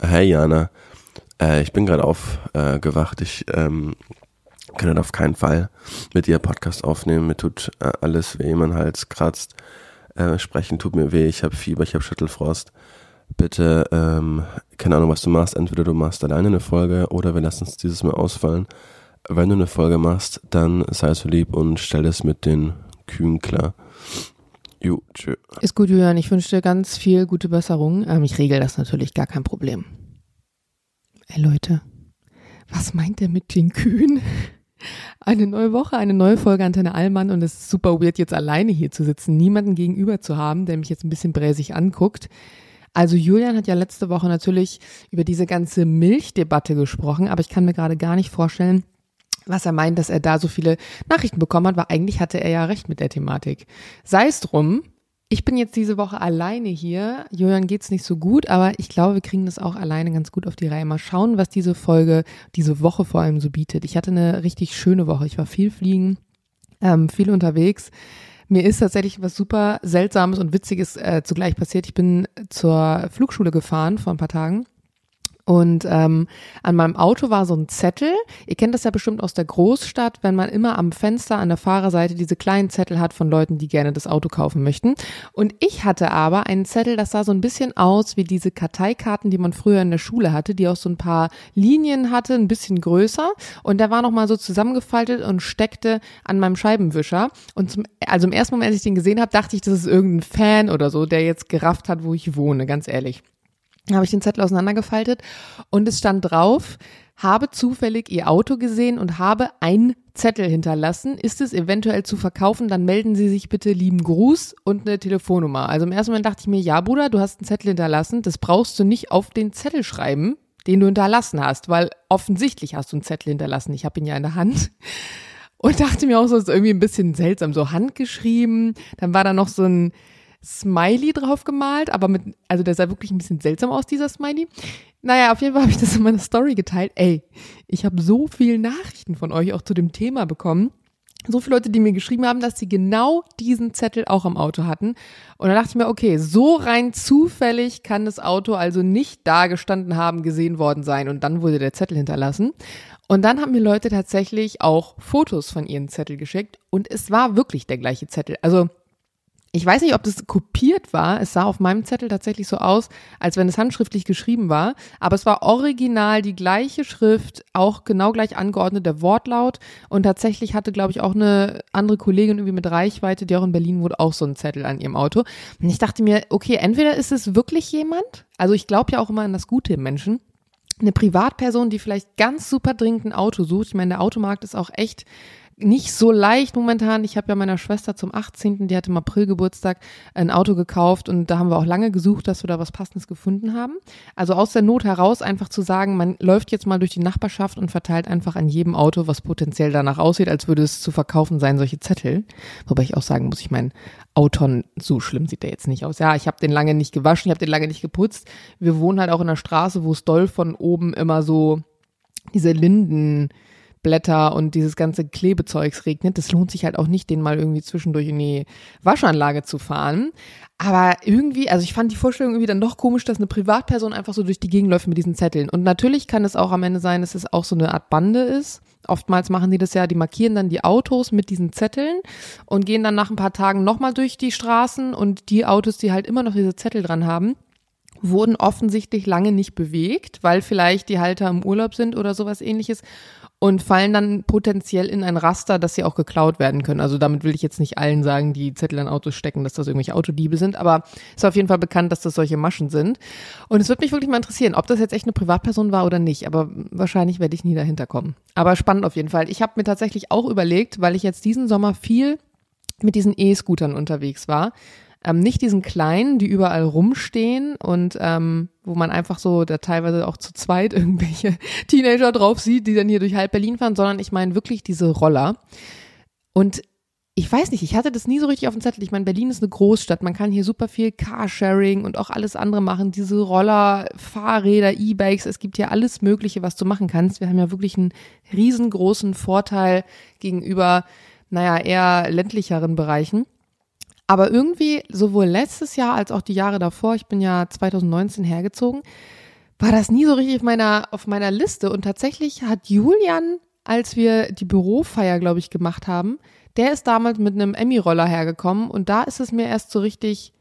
Hey Jana, äh, ich bin gerade aufgewacht. Äh, ich ähm, kann auf keinen Fall mit dir Podcast aufnehmen. Mir tut äh, alles weh, mein Hals kratzt. Äh, sprechen tut mir weh. Ich habe Fieber, ich habe Schüttelfrost. Bitte, ähm, keine Ahnung, was du machst. Entweder du machst alleine eine Folge oder wir lassen es dieses Mal ausfallen. Wenn du eine Folge machst, dann sei so lieb und stell es mit den Kühen klar. Jo, tschö. Ist gut, Julian. Ich wünsche dir ganz viel gute Besserung. Ähm, ich regel das natürlich, gar kein Problem. Ey Leute, was meint er mit den Kühen? Eine neue Woche, eine neue Folge Antenne Allmann und es ist super weird, jetzt alleine hier zu sitzen, niemanden gegenüber zu haben, der mich jetzt ein bisschen bräsig anguckt. Also Julian hat ja letzte Woche natürlich über diese ganze Milchdebatte gesprochen, aber ich kann mir gerade gar nicht vorstellen, was er meint, dass er da so viele Nachrichten bekommen hat, weil eigentlich hatte er ja recht mit der Thematik. Sei es drum, ich bin jetzt diese Woche alleine hier. Julian geht's nicht so gut, aber ich glaube, wir kriegen das auch alleine ganz gut auf die Reihe. Mal schauen, was diese Folge, diese Woche vor allem so bietet. Ich hatte eine richtig schöne Woche. Ich war viel fliegen, ähm, viel unterwegs. Mir ist tatsächlich was super Seltsames und Witziges äh, zugleich passiert. Ich bin zur Flugschule gefahren vor ein paar Tagen und ähm, an meinem Auto war so ein Zettel. Ihr kennt das ja bestimmt aus der Großstadt, wenn man immer am Fenster an der Fahrerseite diese kleinen Zettel hat von Leuten, die gerne das Auto kaufen möchten. Und ich hatte aber einen Zettel, das sah so ein bisschen aus wie diese Karteikarten, die man früher in der Schule hatte, die auch so ein paar Linien hatte, ein bisschen größer. Und der war nochmal so zusammengefaltet und steckte an meinem Scheibenwischer. Und zum, also im ersten Moment, als ich den gesehen habe, dachte ich, das ist irgendein Fan oder so, der jetzt gerafft hat, wo ich wohne, ganz ehrlich habe ich den Zettel auseinandergefaltet und es stand drauf, habe zufällig Ihr Auto gesehen und habe einen Zettel hinterlassen. Ist es eventuell zu verkaufen, dann melden Sie sich bitte lieben Gruß und eine Telefonnummer. Also im ersten Moment dachte ich mir, ja Bruder, du hast einen Zettel hinterlassen, das brauchst du nicht auf den Zettel schreiben, den du hinterlassen hast, weil offensichtlich hast du einen Zettel hinterlassen. Ich habe ihn ja in der Hand. Und dachte mir auch so, ist irgendwie ein bisschen seltsam, so handgeschrieben. Dann war da noch so ein, Smiley drauf gemalt, aber mit, also der sah wirklich ein bisschen seltsam aus, dieser Smiley. Naja, auf jeden Fall habe ich das in meiner Story geteilt. Ey, ich habe so viele Nachrichten von euch auch zu dem Thema bekommen. So viele Leute, die mir geschrieben haben, dass sie genau diesen Zettel auch am Auto hatten. Und dann dachte ich mir, okay, so rein zufällig kann das Auto also nicht da gestanden haben, gesehen worden sein. Und dann wurde der Zettel hinterlassen. Und dann haben mir Leute tatsächlich auch Fotos von ihren Zettel geschickt. Und es war wirklich der gleiche Zettel. Also ich weiß nicht, ob das kopiert war. Es sah auf meinem Zettel tatsächlich so aus, als wenn es handschriftlich geschrieben war. Aber es war original die gleiche Schrift, auch genau gleich angeordnet, der Wortlaut. Und tatsächlich hatte, glaube ich, auch eine andere Kollegin irgendwie mit Reichweite, die auch in Berlin wohnt, auch so einen Zettel an ihrem Auto. Und ich dachte mir, okay, entweder ist es wirklich jemand, also ich glaube ja auch immer an das Gute im Menschen, eine Privatperson, die vielleicht ganz super dringend ein Auto sucht. Ich meine, der Automarkt ist auch echt nicht so leicht momentan. Ich habe ja meiner Schwester zum 18., die hatte im April Geburtstag, ein Auto gekauft und da haben wir auch lange gesucht, dass wir da was Passendes gefunden haben. Also aus der Not heraus einfach zu sagen, man läuft jetzt mal durch die Nachbarschaft und verteilt einfach an jedem Auto, was potenziell danach aussieht, als würde es zu verkaufen sein, solche Zettel. Wobei ich auch sagen muss, ich mein Auton, so schlimm sieht der jetzt nicht aus. Ja, ich habe den lange nicht gewaschen, ich habe den lange nicht geputzt. Wir wohnen halt auch in einer Straße, wo es doll von oben immer so diese Linden Blätter und dieses ganze Klebezeugs regnet. Das lohnt sich halt auch nicht, den mal irgendwie zwischendurch in die Waschanlage zu fahren. Aber irgendwie, also ich fand die Vorstellung irgendwie dann doch komisch, dass eine Privatperson einfach so durch die Gegend läuft mit diesen Zetteln. Und natürlich kann es auch am Ende sein, dass es auch so eine Art Bande ist. Oftmals machen die das ja, die markieren dann die Autos mit diesen Zetteln und gehen dann nach ein paar Tagen nochmal durch die Straßen und die Autos, die halt immer noch diese Zettel dran haben, wurden offensichtlich lange nicht bewegt, weil vielleicht die Halter im Urlaub sind oder sowas ähnliches und fallen dann potenziell in ein Raster, dass sie auch geklaut werden können. Also damit will ich jetzt nicht allen sagen, die Zettel an Autos stecken, dass das irgendwelche Autodiebe sind, aber ist auf jeden Fall bekannt, dass das solche Maschen sind. Und es würde mich wirklich mal interessieren, ob das jetzt echt eine Privatperson war oder nicht, aber wahrscheinlich werde ich nie dahinter kommen. Aber spannend auf jeden Fall. Ich habe mir tatsächlich auch überlegt, weil ich jetzt diesen Sommer viel mit diesen E-Scootern unterwegs war, ähm, nicht diesen kleinen, die überall rumstehen und ähm, wo man einfach so da teilweise auch zu zweit irgendwelche Teenager drauf sieht, die dann hier durch halb Berlin fahren, sondern ich meine wirklich diese Roller. Und ich weiß nicht, ich hatte das nie so richtig auf dem Zettel. Ich meine, Berlin ist eine Großstadt. Man kann hier super viel Carsharing und auch alles andere machen. Diese Roller, Fahrräder, E-Bikes, es gibt ja alles Mögliche, was du machen kannst. Wir haben ja wirklich einen riesengroßen Vorteil gegenüber, naja, eher ländlicheren Bereichen. Aber irgendwie, sowohl letztes Jahr als auch die Jahre davor, ich bin ja 2019 hergezogen, war das nie so richtig auf meiner, auf meiner Liste. Und tatsächlich hat Julian, als wir die Bürofeier, glaube ich, gemacht haben, der ist damals mit einem Emmy-Roller hergekommen und da ist es mir erst so richtig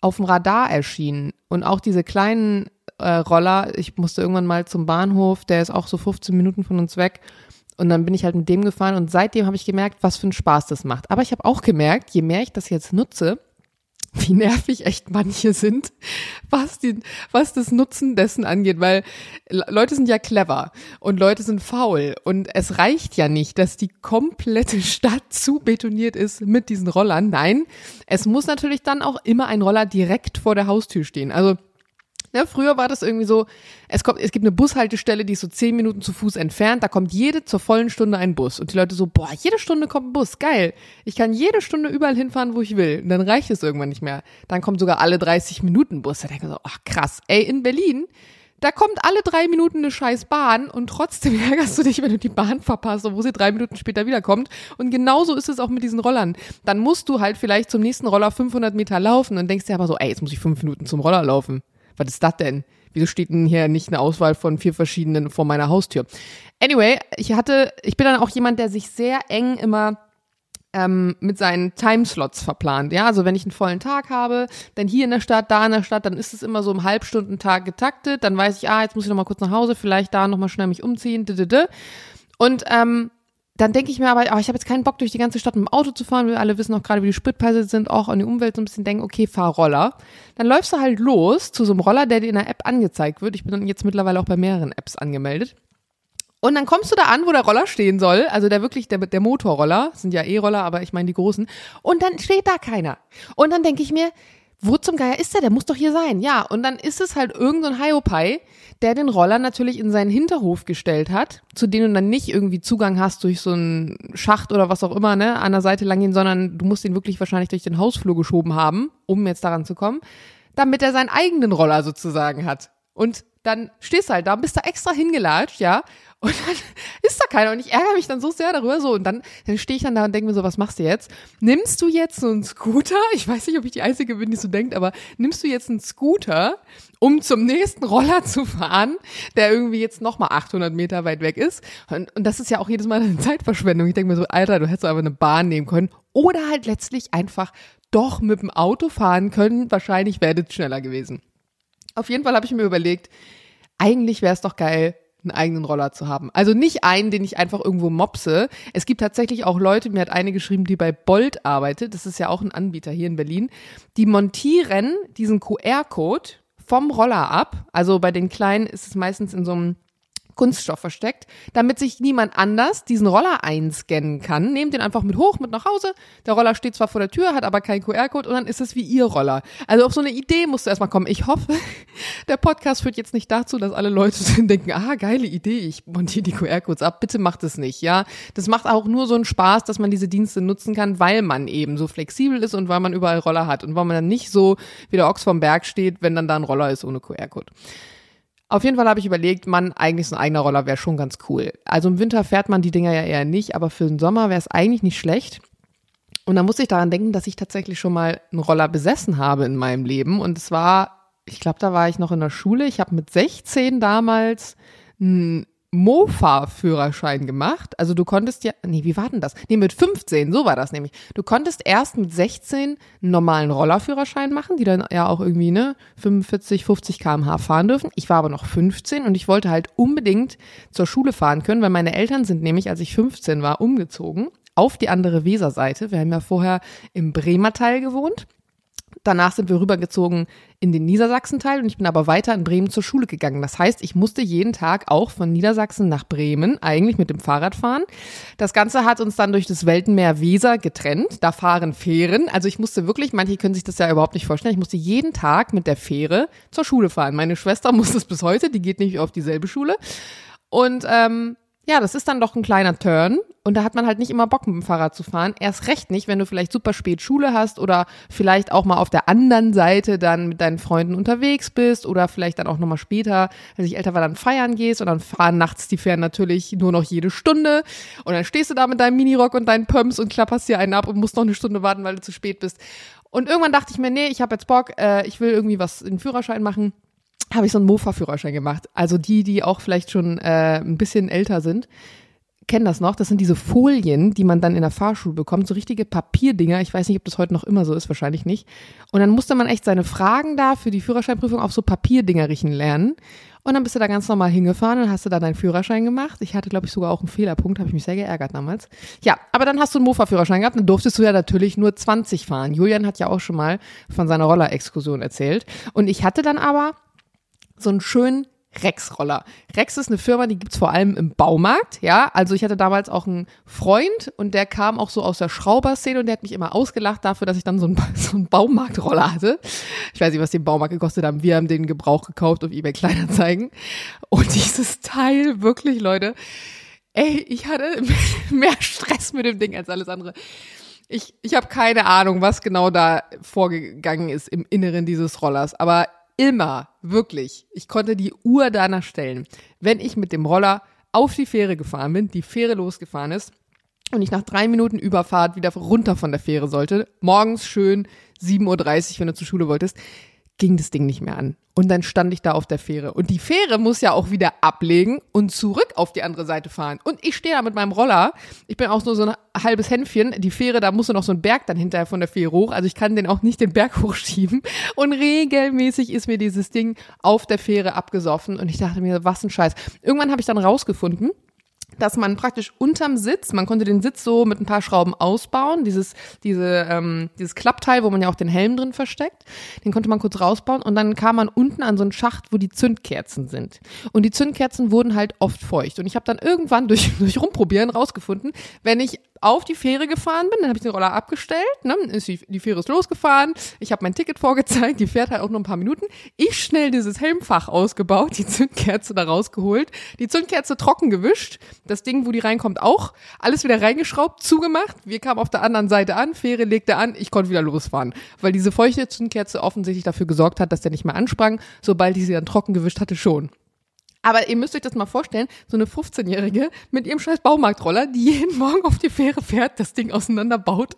auf dem Radar erschienen. Und auch diese kleinen äh, Roller, ich musste irgendwann mal zum Bahnhof, der ist auch so 15 Minuten von uns weg. Und dann bin ich halt mit dem gefahren und seitdem habe ich gemerkt, was für einen Spaß das macht. Aber ich habe auch gemerkt, je mehr ich das jetzt nutze, wie nervig echt manche sind, was, die, was das Nutzen dessen angeht, weil Leute sind ja clever und Leute sind faul und es reicht ja nicht, dass die komplette Stadt zu betoniert ist mit diesen Rollern. Nein, es muss natürlich dann auch immer ein Roller direkt vor der Haustür stehen. Also Ne, früher war das irgendwie so, es kommt, es gibt eine Bushaltestelle, die ist so zehn Minuten zu Fuß entfernt, da kommt jede zur vollen Stunde ein Bus. Und die Leute so, boah, jede Stunde kommt ein Bus, geil. Ich kann jede Stunde überall hinfahren, wo ich will. Und dann reicht es irgendwann nicht mehr. Dann kommt sogar alle 30 Minuten Bus. Da denke ich so, ach krass. Ey, in Berlin, da kommt alle drei Minuten eine scheiß Bahn und trotzdem ärgerst du dich, wenn du die Bahn verpasst, obwohl sie drei Minuten später wiederkommt. Und genauso ist es auch mit diesen Rollern. Dann musst du halt vielleicht zum nächsten Roller 500 Meter laufen und denkst dir aber so, ey, jetzt muss ich fünf Minuten zum Roller laufen. Was ist das denn? Wieso steht denn hier nicht eine Auswahl von vier verschiedenen vor meiner Haustür? Anyway, ich hatte, ich bin dann auch jemand, der sich sehr eng immer ähm, mit seinen Timeslots verplant. Ja, also wenn ich einen vollen Tag habe, dann hier in der Stadt, da in der Stadt, dann ist es immer so im Halbstundentag getaktet. Dann weiß ich, ah, jetzt muss ich noch mal kurz nach Hause, vielleicht da noch mal schnell mich umziehen. Und ähm, dann denke ich mir aber, oh, ich habe jetzt keinen Bock, durch die ganze Stadt mit dem Auto zu fahren. Wir alle wissen auch gerade, wie die Spritpreise sind, auch an die Umwelt so ein bisschen denken, okay, fahr Roller. Dann läufst du halt los zu so einem Roller, der dir in der App angezeigt wird. Ich bin jetzt mittlerweile auch bei mehreren Apps angemeldet. Und dann kommst du da an, wo der Roller stehen soll, also der wirklich, der, der Motorroller, sind ja E-Roller, aber ich meine die großen. Und dann steht da keiner. Und dann denke ich mir, wo zum Geier ist der? Der muss doch hier sein. Ja, und dann ist es halt irgendein so Hiopai, der den Roller natürlich in seinen Hinterhof gestellt hat, zu dem du dann nicht irgendwie Zugang hast durch so einen Schacht oder was auch immer, ne, an der Seite lang gehen, sondern du musst ihn wirklich wahrscheinlich durch den Hausflur geschoben haben, um jetzt daran zu kommen, damit er seinen eigenen Roller sozusagen hat. Und dann stehst du halt da, bist da extra hingelatscht, ja, und dann ist da keiner und ich ärgere mich dann so sehr darüber so und dann, dann stehe ich dann da und denke mir so, was machst du jetzt? Nimmst du jetzt so einen Scooter? Ich weiß nicht, ob ich die Einzige bin, die so denkt, aber nimmst du jetzt einen Scooter, um zum nächsten Roller zu fahren, der irgendwie jetzt nochmal 800 Meter weit weg ist? Und, und das ist ja auch jedes Mal eine Zeitverschwendung. Ich denke mir so, Alter, du hättest aber eine Bahn nehmen können oder halt letztlich einfach doch mit dem Auto fahren können. Wahrscheinlich wäre das schneller gewesen. Auf jeden Fall habe ich mir überlegt, eigentlich wäre es doch geil, einen eigenen Roller zu haben. Also nicht einen, den ich einfach irgendwo mopse. Es gibt tatsächlich auch Leute, mir hat eine geschrieben, die bei Bolt arbeitet, das ist ja auch ein Anbieter hier in Berlin, die montieren diesen QR-Code vom Roller ab. Also bei den kleinen ist es meistens in so einem Kunststoff versteckt, damit sich niemand anders diesen Roller einscannen kann. Nehmt den einfach mit hoch, mit nach Hause. Der Roller steht zwar vor der Tür, hat aber keinen QR-Code und dann ist es wie ihr Roller. Also auf so eine Idee musst du erstmal kommen. Ich hoffe, der Podcast führt jetzt nicht dazu, dass alle Leute denken, ah, geile Idee, ich montiere die QR-Codes ab. Bitte macht es nicht, ja. Das macht auch nur so einen Spaß, dass man diese Dienste nutzen kann, weil man eben so flexibel ist und weil man überall Roller hat und weil man dann nicht so wie der Ochs vom Berg steht, wenn dann da ein Roller ist ohne QR-Code. Auf jeden Fall habe ich überlegt, man, eigentlich so ein eigener Roller wäre schon ganz cool. Also im Winter fährt man die Dinger ja eher nicht, aber für den Sommer wäre es eigentlich nicht schlecht. Und da muss ich daran denken, dass ich tatsächlich schon mal einen Roller besessen habe in meinem Leben. Und es war, ich glaube, da war ich noch in der Schule. Ich habe mit 16 damals einen Mofa-Führerschein gemacht. Also du konntest ja, nee, wie war denn das? Nee, mit 15, so war das nämlich. Du konntest erst mit 16 einen normalen Rollerführerschein machen, die dann ja auch irgendwie, ne, 45, 50 kmh fahren dürfen. Ich war aber noch 15 und ich wollte halt unbedingt zur Schule fahren können, weil meine Eltern sind nämlich, als ich 15 war, umgezogen auf die andere Weserseite. Wir haben ja vorher im Bremer Teil gewohnt Danach sind wir rübergezogen in den Niedersachsen-Teil und ich bin aber weiter in Bremen zur Schule gegangen. Das heißt, ich musste jeden Tag auch von Niedersachsen nach Bremen eigentlich mit dem Fahrrad fahren. Das Ganze hat uns dann durch das Weltenmeer Weser getrennt. Da fahren Fähren. Also ich musste wirklich, manche können sich das ja überhaupt nicht vorstellen, ich musste jeden Tag mit der Fähre zur Schule fahren. Meine Schwester muss es bis heute, die geht nicht auf dieselbe Schule. Und ähm, ja, das ist dann doch ein kleiner Turn. Und da hat man halt nicht immer Bock mit dem Fahrrad zu fahren. Erst recht nicht, wenn du vielleicht super spät Schule hast oder vielleicht auch mal auf der anderen Seite dann mit deinen Freunden unterwegs bist oder vielleicht dann auch nochmal später, wenn ich älter war, dann feiern gehst und dann fahren nachts die Fähren natürlich nur noch jede Stunde. Und dann stehst du da mit deinem Minirock und deinen Pumps und klapperst dir einen ab und musst noch eine Stunde warten, weil du zu spät bist. Und irgendwann dachte ich mir, nee, ich habe jetzt Bock, äh, ich will irgendwie was in den Führerschein machen habe ich so einen Mofa-Führerschein gemacht. Also die, die auch vielleicht schon äh, ein bisschen älter sind, kennen das noch. Das sind diese Folien, die man dann in der Fahrschule bekommt, so richtige Papierdinger. Ich weiß nicht, ob das heute noch immer so ist, wahrscheinlich nicht. Und dann musste man echt seine Fragen da für die Führerscheinprüfung auf so Papierdinger riechen lernen. Und dann bist du da ganz normal hingefahren und hast du da deinen Führerschein gemacht. Ich hatte, glaube ich, sogar auch einen Fehlerpunkt, habe ich mich sehr geärgert damals. Ja, aber dann hast du einen Mofa-Führerschein gehabt, dann durftest du ja natürlich nur 20 fahren. Julian hat ja auch schon mal von seiner Roller-Exkursion erzählt. Und ich hatte dann aber so einen schönen Rex-Roller. Rex ist eine Firma, die gibt's vor allem im Baumarkt, ja. Also ich hatte damals auch einen Freund und der kam auch so aus der Schrauberszene und der hat mich immer ausgelacht dafür, dass ich dann so einen, so einen Baumarktroller hatte. Ich weiß nicht, was den Baumarkt gekostet haben. Wir haben den Gebrauch gekauft auf eBay Kleinanzeigen. Und dieses Teil, wirklich, Leute, ey, ich hatte mehr Stress mit dem Ding als alles andere. Ich, ich habe keine Ahnung, was genau da vorgegangen ist im Inneren dieses Rollers, aber immer, wirklich, ich konnte die Uhr danach stellen, wenn ich mit dem Roller auf die Fähre gefahren bin, die Fähre losgefahren ist und ich nach drei Minuten Überfahrt wieder runter von der Fähre sollte, morgens schön 7.30 Uhr, wenn du zur Schule wolltest, ging das Ding nicht mehr an. Und dann stand ich da auf der Fähre. Und die Fähre muss ja auch wieder ablegen und zurück auf die andere Seite fahren. Und ich stehe da mit meinem Roller. Ich bin auch nur so ein halbes Händchen. Die Fähre, da muss noch so ein Berg dann hinterher von der Fähre hoch. Also ich kann den auch nicht den Berg hochschieben. Und regelmäßig ist mir dieses Ding auf der Fähre abgesoffen. Und ich dachte mir, was ein Scheiß. Irgendwann habe ich dann rausgefunden, dass man praktisch unterm Sitz, man konnte den Sitz so mit ein paar Schrauben ausbauen, dieses, diese, ähm, dieses Klappteil, wo man ja auch den Helm drin versteckt, den konnte man kurz rausbauen und dann kam man unten an so einen Schacht, wo die Zündkerzen sind. Und die Zündkerzen wurden halt oft feucht. Und ich habe dann irgendwann durch, durch Rumprobieren rausgefunden, wenn ich auf die Fähre gefahren bin, dann habe ich den Roller abgestellt, ne, ist die, die Fähre ist losgefahren, ich habe mein Ticket vorgezeigt, die fährt halt auch nur ein paar Minuten, ich schnell dieses Helmfach ausgebaut, die Zündkerze da rausgeholt, die Zündkerze trocken gewischt, das Ding, wo die reinkommt, auch, alles wieder reingeschraubt, zugemacht, wir kamen auf der anderen Seite an, Fähre legte an, ich konnte wieder losfahren, weil diese feuchte Zündkerze offensichtlich dafür gesorgt hat, dass der nicht mehr ansprang, sobald ich sie dann trocken gewischt hatte, schon. Aber ihr müsst euch das mal vorstellen, so eine 15-Jährige mit ihrem scheiß Baumarktroller, die jeden Morgen auf die Fähre fährt, das Ding auseinanderbaut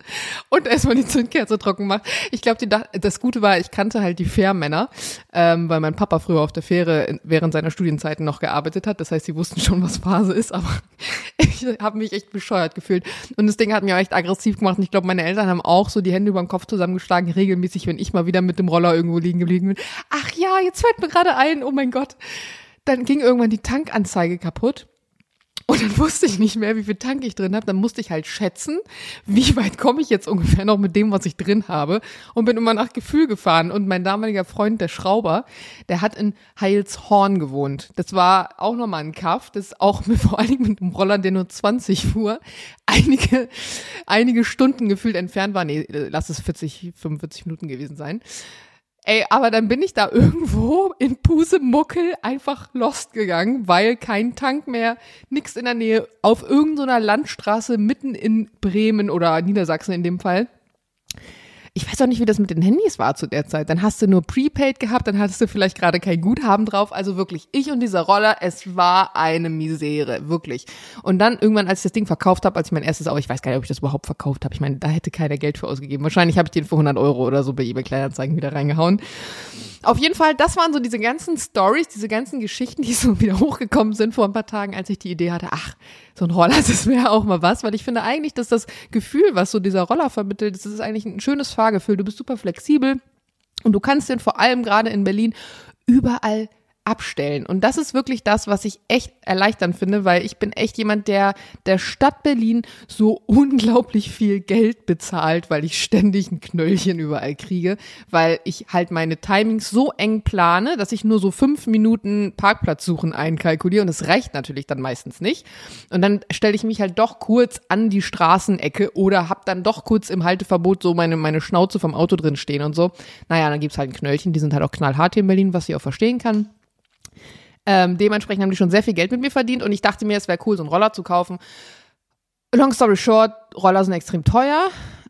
und erstmal die Zündkerze trocken macht. Ich glaube, das Gute war, ich kannte halt die Fährmänner, ähm, weil mein Papa früher auf der Fähre während seiner Studienzeiten noch gearbeitet hat. Das heißt, sie wussten schon, was Phase ist, aber ich habe mich echt bescheuert gefühlt. Und das Ding hat mir auch echt aggressiv gemacht. Und ich glaube, meine Eltern haben auch so die Hände über den Kopf zusammengeschlagen, regelmäßig, wenn ich mal wieder mit dem Roller irgendwo liegen geblieben bin. Ach ja, jetzt fällt mir gerade ein, oh mein Gott dann ging irgendwann die Tankanzeige kaputt. Und dann wusste ich nicht mehr, wie viel Tank ich drin habe. Dann musste ich halt schätzen, wie weit komme ich jetzt ungefähr noch mit dem, was ich drin habe. Und bin immer nach Gefühl gefahren. Und mein damaliger Freund, der Schrauber, der hat in Heilshorn gewohnt. Das war auch nochmal ein Kaff. Das ist auch mit, vor allen Dingen mit einem Roller, der nur 20 fuhr, einige, einige Stunden gefühlt entfernt war. Nee, lass es 40, 45 Minuten gewesen sein. Ey, aber dann bin ich da irgendwo in Pusemuckel einfach lost gegangen, weil kein Tank mehr, nix in der Nähe, auf irgendeiner Landstraße mitten in Bremen oder Niedersachsen in dem Fall ich weiß auch nicht, wie das mit den Handys war zu der Zeit. Dann hast du nur Prepaid gehabt, dann hattest du vielleicht gerade kein Guthaben drauf. Also wirklich, ich und dieser Roller, es war eine Misere, wirklich. Und dann irgendwann, als ich das Ding verkauft habe, als ich mein erstes Auto, ich weiß gar nicht, ob ich das überhaupt verkauft habe. Ich meine, da hätte keiner Geld für ausgegeben. Wahrscheinlich habe ich den für 100 Euro oder so bei eBay Kleinanzeigen wieder reingehauen. Auf jeden Fall, das waren so diese ganzen Stories, diese ganzen Geschichten, die so wieder hochgekommen sind vor ein paar Tagen, als ich die Idee hatte, ach, so ein Roller, das wäre auch mal was, weil ich finde eigentlich, dass das Gefühl, was so dieser Roller vermittelt, das ist eigentlich ein schönes Fahrgefühl. Du bist super flexibel und du kannst den vor allem gerade in Berlin überall abstellen. Und das ist wirklich das, was ich echt erleichternd finde, weil ich bin echt jemand, der der Stadt Berlin so unglaublich viel Geld bezahlt, weil ich ständig ein Knöllchen überall kriege, weil ich halt meine Timings so eng plane, dass ich nur so fünf Minuten Parkplatz suchen einkalkuliere und das reicht natürlich dann meistens nicht. Und dann stelle ich mich halt doch kurz an die Straßenecke oder hab dann doch kurz im Halteverbot so meine, meine Schnauze vom Auto drin stehen und so. Naja, dann gibt's halt ein Knöllchen, die sind halt auch knallhart hier in Berlin, was ich auch verstehen kann. Ähm, dementsprechend haben die schon sehr viel Geld mit mir verdient und ich dachte mir, es wäre cool, so einen Roller zu kaufen. Long story short, Roller sind extrem teuer.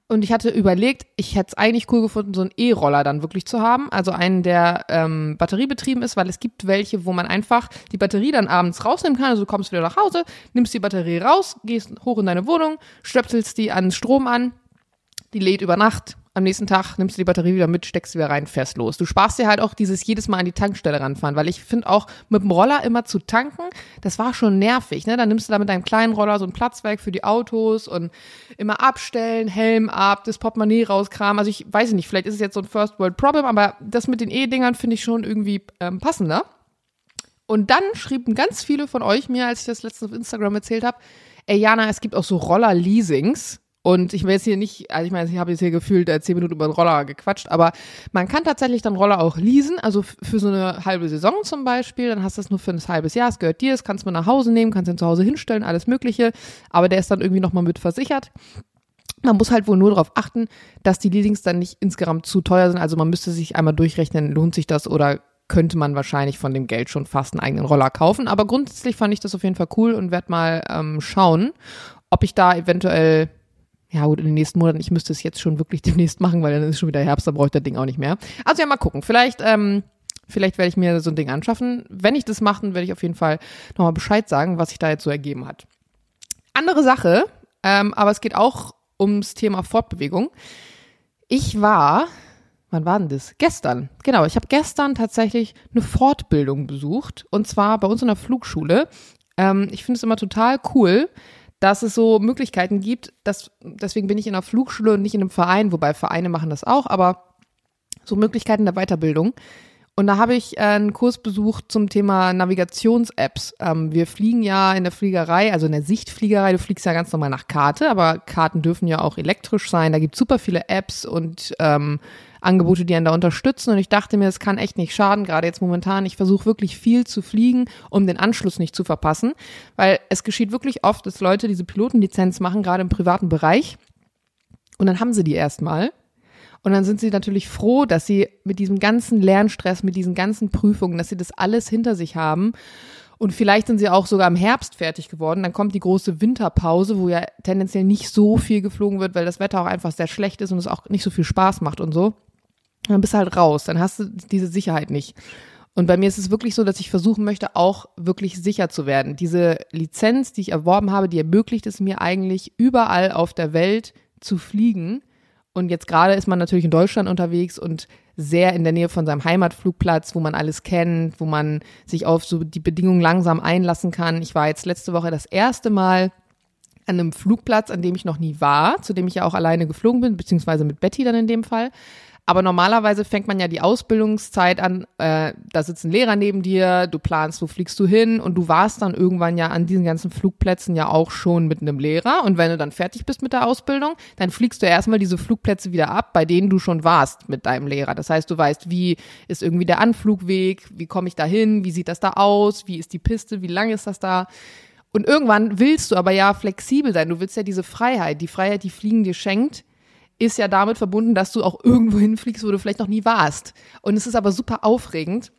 Und ich hatte überlegt, ich hätte es eigentlich cool gefunden, so einen E-Roller dann wirklich zu haben. Also einen, der ähm, batteriebetrieben ist, weil es gibt welche, wo man einfach die Batterie dann abends rausnehmen kann. Also du kommst wieder nach Hause, nimmst die Batterie raus, gehst hoch in deine Wohnung, stöpselst die an Strom an, die lädt über Nacht am nächsten Tag nimmst du die Batterie wieder mit, steckst sie wieder rein, fährst los. Du sparst dir halt auch dieses jedes Mal an die Tankstelle ranfahren, weil ich finde auch mit dem Roller immer zu tanken, das war schon nervig, ne? Dann nimmst du da mit deinem kleinen Roller so ein Platzwerk für die Autos und immer abstellen, Helm ab, das Portemonnaie rauskramen. Also ich weiß nicht, vielleicht ist es jetzt so ein First World Problem, aber das mit den E-Dingern finde ich schon irgendwie ähm, passender. Und dann schrieben ganz viele von euch mir, als ich das letztens auf Instagram erzählt habe, ey Jana, es gibt auch so Roller-Leasings und ich will jetzt hier nicht, also ich meine, ich habe jetzt hier gefühlt äh, zehn Minuten über den Roller gequatscht, aber man kann tatsächlich dann Roller auch leasen, also für so eine halbe Saison zum Beispiel, dann hast du das nur für ein halbes Jahr, es gehört dir, das kannst du nach Hause nehmen, kannst ihn zu Hause hinstellen, alles mögliche, aber der ist dann irgendwie nochmal mit versichert. Man muss halt wohl nur darauf achten, dass die Leasings dann nicht insgesamt zu teuer sind, also man müsste sich einmal durchrechnen, lohnt sich das oder könnte man wahrscheinlich von dem Geld schon fast einen eigenen Roller kaufen. Aber grundsätzlich fand ich das auf jeden Fall cool und werde mal ähm, schauen, ob ich da eventuell ja gut, in den nächsten Monaten, ich müsste es jetzt schon wirklich demnächst machen, weil dann ist schon wieder Herbst, dann brauche ich das Ding auch nicht mehr. Also ja, mal gucken. Vielleicht, ähm, vielleicht werde ich mir so ein Ding anschaffen. Wenn ich das mache, werde ich auf jeden Fall nochmal Bescheid sagen, was sich da jetzt so ergeben hat. Andere Sache, ähm, aber es geht auch ums Thema Fortbewegung. Ich war, wann war denn das? Gestern. Genau, ich habe gestern tatsächlich eine Fortbildung besucht und zwar bei uns in der Flugschule. Ähm, ich finde es immer total cool, dass es so Möglichkeiten gibt. Dass, deswegen bin ich in einer Flugschule und nicht in einem Verein, wobei Vereine machen das auch, aber so Möglichkeiten der Weiterbildung. Und da habe ich äh, einen Kurs besucht zum Thema Navigations-Apps. Ähm, wir fliegen ja in der Fliegerei, also in der Sichtfliegerei, du fliegst ja ganz normal nach Karte, aber Karten dürfen ja auch elektrisch sein. Da gibt es super viele Apps und ähm, Angebote, die einen da unterstützen. Und ich dachte mir, es kann echt nicht schaden, gerade jetzt momentan. Ich versuche wirklich viel zu fliegen, um den Anschluss nicht zu verpassen, weil es geschieht wirklich oft, dass Leute diese Pilotenlizenz machen, gerade im privaten Bereich. Und dann haben sie die erstmal. Und dann sind sie natürlich froh, dass sie mit diesem ganzen Lernstress, mit diesen ganzen Prüfungen, dass sie das alles hinter sich haben. Und vielleicht sind sie auch sogar im Herbst fertig geworden. Dann kommt die große Winterpause, wo ja tendenziell nicht so viel geflogen wird, weil das Wetter auch einfach sehr schlecht ist und es auch nicht so viel Spaß macht und so dann bist du halt raus, dann hast du diese Sicherheit nicht. Und bei mir ist es wirklich so, dass ich versuchen möchte, auch wirklich sicher zu werden. Diese Lizenz, die ich erworben habe, die ermöglicht es mir eigentlich überall auf der Welt zu fliegen. Und jetzt gerade ist man natürlich in Deutschland unterwegs und sehr in der Nähe von seinem Heimatflugplatz, wo man alles kennt, wo man sich auf so die Bedingungen langsam einlassen kann. Ich war jetzt letzte Woche das erste Mal an einem Flugplatz, an dem ich noch nie war, zu dem ich ja auch alleine geflogen bin, beziehungsweise mit Betty dann in dem Fall. Aber normalerweise fängt man ja die Ausbildungszeit an, äh, da sitzt ein Lehrer neben dir, du planst, wo fliegst du hin und du warst dann irgendwann ja an diesen ganzen Flugplätzen ja auch schon mit einem Lehrer. Und wenn du dann fertig bist mit der Ausbildung, dann fliegst du erstmal diese Flugplätze wieder ab, bei denen du schon warst mit deinem Lehrer. Das heißt, du weißt, wie ist irgendwie der Anflugweg, wie komme ich da hin, wie sieht das da aus, wie ist die Piste, wie lang ist das da. Und irgendwann willst du aber ja flexibel sein. Du willst ja diese Freiheit, die Freiheit, die Fliegen dir schenkt, ist ja damit verbunden, dass du auch irgendwo hinfliegst, wo du vielleicht noch nie warst. Und es ist aber super aufregend,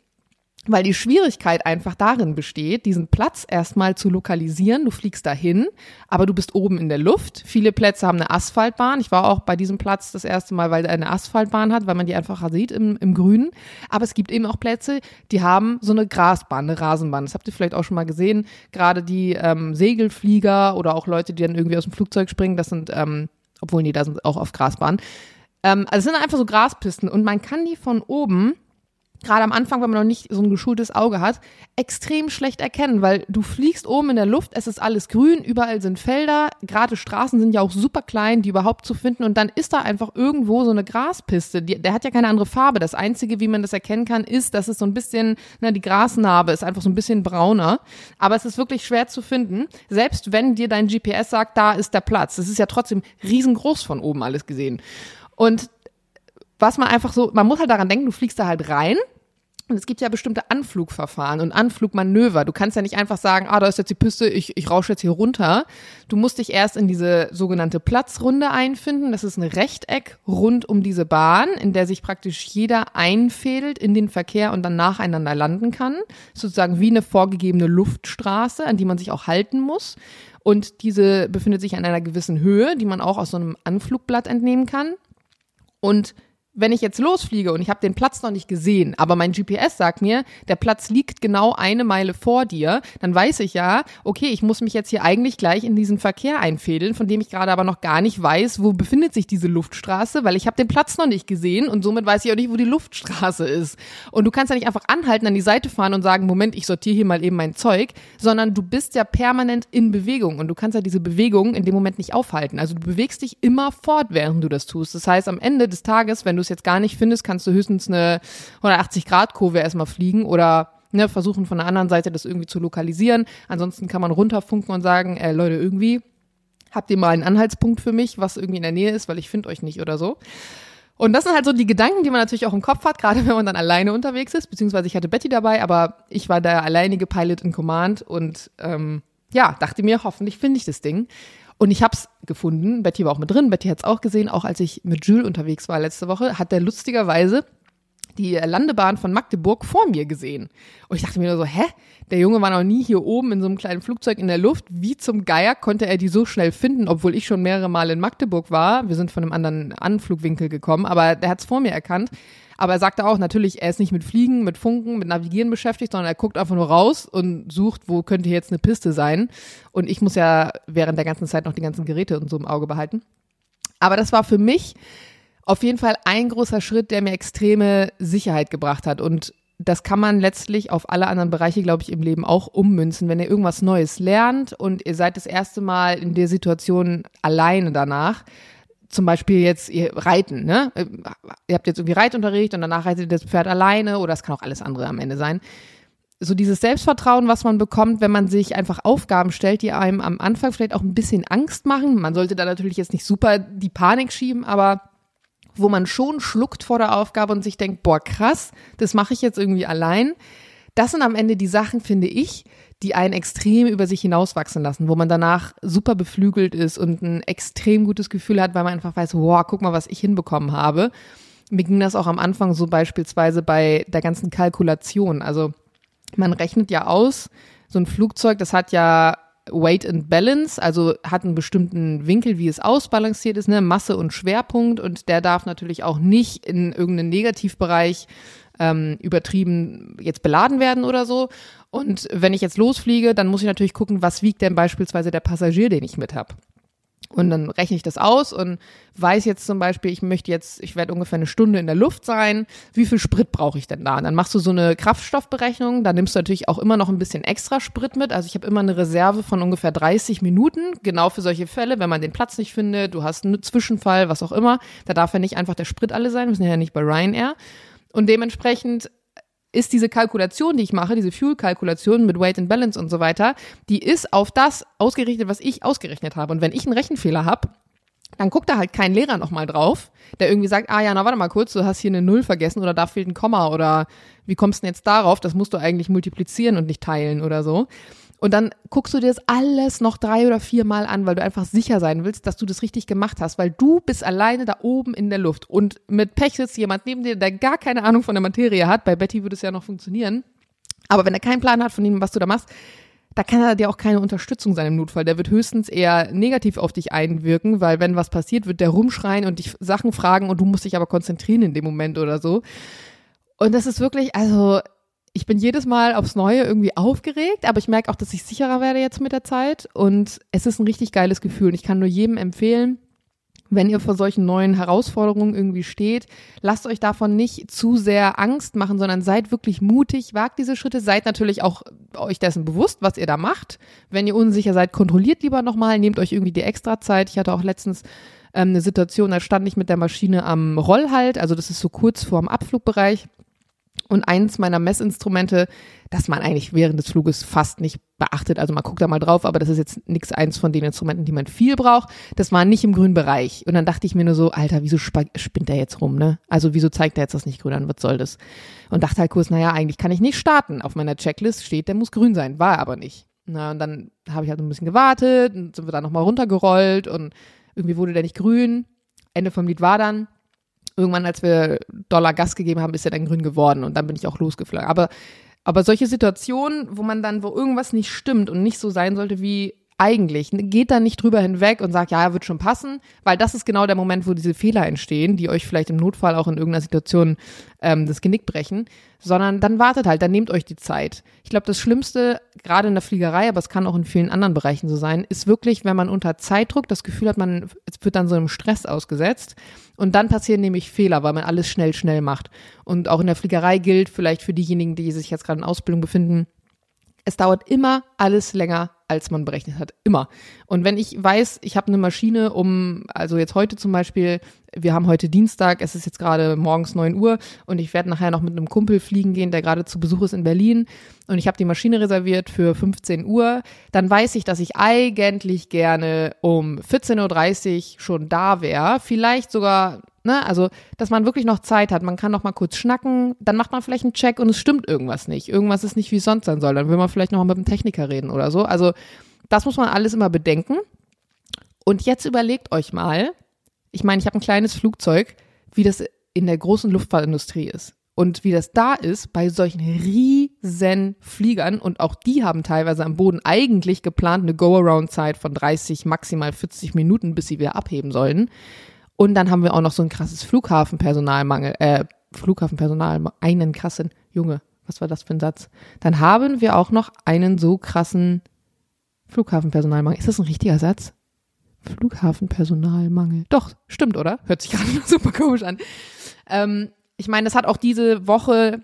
weil die Schwierigkeit einfach darin besteht, diesen Platz erstmal zu lokalisieren. Du fliegst dahin, aber du bist oben in der Luft. Viele Plätze haben eine Asphaltbahn. Ich war auch bei diesem Platz das erste Mal, weil er eine Asphaltbahn hat, weil man die einfacher sieht im, im Grünen. Aber es gibt eben auch Plätze, die haben so eine Grasbahn, eine Rasenbahn. Das habt ihr vielleicht auch schon mal gesehen. Gerade die ähm, Segelflieger oder auch Leute, die dann irgendwie aus dem Flugzeug springen, das sind ähm, obwohl, nee, da sind auch auf Grasbahn. Ähm, also es sind einfach so Graspisten und man kann die von oben, gerade am Anfang, wenn man noch nicht so ein geschultes Auge hat, extrem schlecht erkennen, weil du fliegst oben in der Luft, es ist alles grün, überall sind Felder, gerade Straßen sind ja auch super klein, die überhaupt zu finden und dann ist da einfach irgendwo so eine Graspiste, die, der hat ja keine andere Farbe. Das Einzige, wie man das erkennen kann, ist, dass es so ein bisschen, na, die Grasnarbe ist einfach so ein bisschen brauner, aber es ist wirklich schwer zu finden, selbst wenn dir dein GPS sagt, da ist der Platz. Das ist ja trotzdem riesengroß von oben alles gesehen. Und was man einfach so, man muss halt daran denken, du fliegst da halt rein. Und es gibt ja bestimmte Anflugverfahren und Anflugmanöver. Du kannst ja nicht einfach sagen, ah, da ist jetzt die Piste, ich, ich rausche jetzt hier runter. Du musst dich erst in diese sogenannte Platzrunde einfinden. Das ist ein Rechteck rund um diese Bahn, in der sich praktisch jeder einfädelt in den Verkehr und dann nacheinander landen kann. Sozusagen wie eine vorgegebene Luftstraße, an die man sich auch halten muss. Und diese befindet sich an einer gewissen Höhe, die man auch aus so einem Anflugblatt entnehmen kann. Und wenn ich jetzt losfliege und ich habe den Platz noch nicht gesehen, aber mein GPS sagt mir, der Platz liegt genau eine Meile vor dir, dann weiß ich ja, okay, ich muss mich jetzt hier eigentlich gleich in diesen Verkehr einfädeln, von dem ich gerade aber noch gar nicht weiß, wo befindet sich diese Luftstraße, weil ich habe den Platz noch nicht gesehen und somit weiß ich auch nicht, wo die Luftstraße ist. Und du kannst ja nicht einfach anhalten, an die Seite fahren und sagen, Moment, ich sortiere hier mal eben mein Zeug, sondern du bist ja permanent in Bewegung und du kannst ja diese Bewegung in dem Moment nicht aufhalten. Also du bewegst dich immer fort, während du das tust. Das heißt, am Ende des Tages, wenn du es jetzt gar nicht findest, kannst du höchstens eine 180-Grad-Kurve erstmal fliegen oder ne, versuchen von der anderen Seite das irgendwie zu lokalisieren. Ansonsten kann man runterfunken und sagen, äh, Leute, irgendwie habt ihr mal einen Anhaltspunkt für mich, was irgendwie in der Nähe ist, weil ich finde euch nicht oder so. Und das sind halt so die Gedanken, die man natürlich auch im Kopf hat, gerade wenn man dann alleine unterwegs ist, beziehungsweise ich hatte Betty dabei, aber ich war der alleinige Pilot in Command und ähm, ja, dachte mir, hoffentlich finde ich das Ding. Und ich habe es gefunden. Betty war auch mit drin. Betty hat es auch gesehen. Auch als ich mit Jules unterwegs war letzte Woche, hat der lustigerweise die Landebahn von Magdeburg vor mir gesehen. Und ich dachte mir nur so, hä? Der Junge war noch nie hier oben in so einem kleinen Flugzeug in der Luft. Wie zum Geier konnte er die so schnell finden, obwohl ich schon mehrere Mal in Magdeburg war? Wir sind von einem anderen Anflugwinkel gekommen, aber der hat es vor mir erkannt. Aber er sagte auch, natürlich, er ist nicht mit Fliegen, mit Funken, mit Navigieren beschäftigt, sondern er guckt einfach nur raus und sucht, wo könnte jetzt eine Piste sein. Und ich muss ja während der ganzen Zeit noch die ganzen Geräte und so im Auge behalten. Aber das war für mich auf jeden Fall ein großer Schritt, der mir extreme Sicherheit gebracht hat. Und das kann man letztlich auf alle anderen Bereiche, glaube ich, im Leben auch ummünzen. Wenn ihr irgendwas Neues lernt und ihr seid das erste Mal in der Situation alleine danach, zum Beispiel jetzt ihr Reiten, ne? Ihr habt jetzt irgendwie Reitunterricht und danach reitet ihr das Pferd alleine oder es kann auch alles andere am Ende sein. So dieses Selbstvertrauen, was man bekommt, wenn man sich einfach Aufgaben stellt, die einem am Anfang vielleicht auch ein bisschen Angst machen. Man sollte da natürlich jetzt nicht super die Panik schieben, aber wo man schon schluckt vor der Aufgabe und sich denkt, boah, krass, das mache ich jetzt irgendwie allein. Das sind am Ende die Sachen, finde ich, die einen extrem über sich hinauswachsen lassen, wo man danach super beflügelt ist und ein extrem gutes Gefühl hat, weil man einfach weiß, wow, guck mal, was ich hinbekommen habe. Mir ging das auch am Anfang so beispielsweise bei der ganzen Kalkulation. Also man rechnet ja aus, so ein Flugzeug, das hat ja Weight and Balance, also hat einen bestimmten Winkel, wie es ausbalanciert ist, ne, Masse und Schwerpunkt und der darf natürlich auch nicht in irgendeinen Negativbereich ähm, übertrieben jetzt beladen werden oder so. Und wenn ich jetzt losfliege, dann muss ich natürlich gucken, was wiegt denn beispielsweise der Passagier, den ich mit habe. Und dann rechne ich das aus und weiß jetzt zum Beispiel, ich möchte jetzt, ich werde ungefähr eine Stunde in der Luft sein. Wie viel Sprit brauche ich denn da? Und dann machst du so eine Kraftstoffberechnung. Da nimmst du natürlich auch immer noch ein bisschen extra Sprit mit. Also ich habe immer eine Reserve von ungefähr 30 Minuten, genau für solche Fälle, wenn man den Platz nicht findet, du hast einen Zwischenfall, was auch immer. Da darf ja nicht einfach der Sprit alle sein. Wir sind ja nicht bei Ryanair. Und dementsprechend ist diese Kalkulation, die ich mache, diese Fuel-Kalkulation mit Weight and Balance und so weiter, die ist auf das ausgerichtet, was ich ausgerechnet habe. Und wenn ich einen Rechenfehler habe, dann guckt da halt kein Lehrer nochmal drauf, der irgendwie sagt, ah ja, na warte mal kurz, du hast hier eine Null vergessen oder da fehlt ein Komma oder wie kommst du denn jetzt darauf? Das musst du eigentlich multiplizieren und nicht teilen oder so. Und dann guckst du dir das alles noch drei oder vier Mal an, weil du einfach sicher sein willst, dass du das richtig gemacht hast, weil du bist alleine da oben in der Luft und mit Pech sitzt jemand neben dir, der gar keine Ahnung von der Materie hat. Bei Betty würde es ja noch funktionieren. Aber wenn er keinen Plan hat von dem, was du da machst, da kann er dir auch keine Unterstützung sein im Notfall. Der wird höchstens eher negativ auf dich einwirken, weil wenn was passiert, wird der rumschreien und dich Sachen fragen und du musst dich aber konzentrieren in dem Moment oder so. Und das ist wirklich, also ich bin jedes Mal aufs Neue irgendwie aufgeregt, aber ich merke auch, dass ich sicherer werde jetzt mit der Zeit und es ist ein richtig geiles Gefühl und ich kann nur jedem empfehlen, wenn ihr vor solchen neuen Herausforderungen irgendwie steht, lasst euch davon nicht zu sehr Angst machen, sondern seid wirklich mutig, wagt diese Schritte, seid natürlich auch euch dessen bewusst, was ihr da macht. Wenn ihr unsicher seid, kontrolliert lieber nochmal, nehmt euch irgendwie die extra Zeit. Ich hatte auch letztens ähm, eine Situation, da stand ich mit der Maschine am Rollhalt, also das ist so kurz vorm Abflugbereich und eins meiner Messinstrumente, das man eigentlich während des Fluges fast nicht beachtet, also man guckt da mal drauf, aber das ist jetzt nichts eins von den Instrumenten, die man viel braucht, das war nicht im grünen Bereich. Und dann dachte ich mir nur so, Alter, wieso spinnt der jetzt rum, ne? Also wieso zeigt der jetzt das nicht grün an, was soll das? Und dachte halt kurz, naja, eigentlich kann ich nicht starten. Auf meiner Checklist steht, der muss grün sein, war aber nicht. Na, und dann habe ich halt ein bisschen gewartet und sind wir da nochmal runtergerollt und irgendwie wurde der nicht grün. Ende vom Lied war dann, irgendwann, als wir Dollar Gas gegeben haben, ist er dann grün geworden und dann bin ich auch losgeflogen. Aber, aber solche Situationen, wo man dann, wo irgendwas nicht stimmt und nicht so sein sollte, wie eigentlich. Geht da nicht drüber hinweg und sagt, ja, wird schon passen, weil das ist genau der Moment, wo diese Fehler entstehen, die euch vielleicht im Notfall auch in irgendeiner Situation ähm, das Genick brechen, sondern dann wartet halt, dann nehmt euch die Zeit. Ich glaube, das Schlimmste, gerade in der Fliegerei, aber es kann auch in vielen anderen Bereichen so sein, ist wirklich, wenn man unter Zeitdruck das Gefühl hat, man wird dann so einem Stress ausgesetzt und dann passieren nämlich Fehler, weil man alles schnell, schnell macht. Und auch in der Fliegerei gilt vielleicht für diejenigen, die sich jetzt gerade in Ausbildung befinden, es dauert immer alles länger, als man berechnet hat. Immer. Und wenn ich weiß, ich habe eine Maschine um, also jetzt heute zum Beispiel, wir haben heute Dienstag, es ist jetzt gerade morgens 9 Uhr und ich werde nachher noch mit einem Kumpel fliegen gehen, der gerade zu Besuch ist in Berlin und ich habe die Maschine reserviert für 15 Uhr, dann weiß ich, dass ich eigentlich gerne um 14.30 Uhr schon da wäre. Vielleicht sogar Ne? Also, dass man wirklich noch Zeit hat. Man kann noch mal kurz schnacken, dann macht man vielleicht einen Check und es stimmt irgendwas nicht. Irgendwas ist nicht, wie es sonst sein soll. Dann will man vielleicht noch mal mit dem Techniker reden oder so. Also, das muss man alles immer bedenken. Und jetzt überlegt euch mal, ich meine, ich habe ein kleines Flugzeug, wie das in der großen Luftfahrtindustrie ist. Und wie das da ist bei solchen riesen Fliegern und auch die haben teilweise am Boden eigentlich geplant eine Go-Around-Zeit von 30, maximal 40 Minuten, bis sie wieder abheben sollen. Und dann haben wir auch noch so ein krasses Flughafenpersonalmangel, äh, Flughafenpersonal, einen krassen, Junge, was war das für ein Satz? Dann haben wir auch noch einen so krassen Flughafenpersonalmangel. Ist das ein richtiger Satz? Flughafenpersonalmangel. Doch, stimmt, oder? Hört sich gerade super komisch an. Ähm, ich meine, das hat auch diese Woche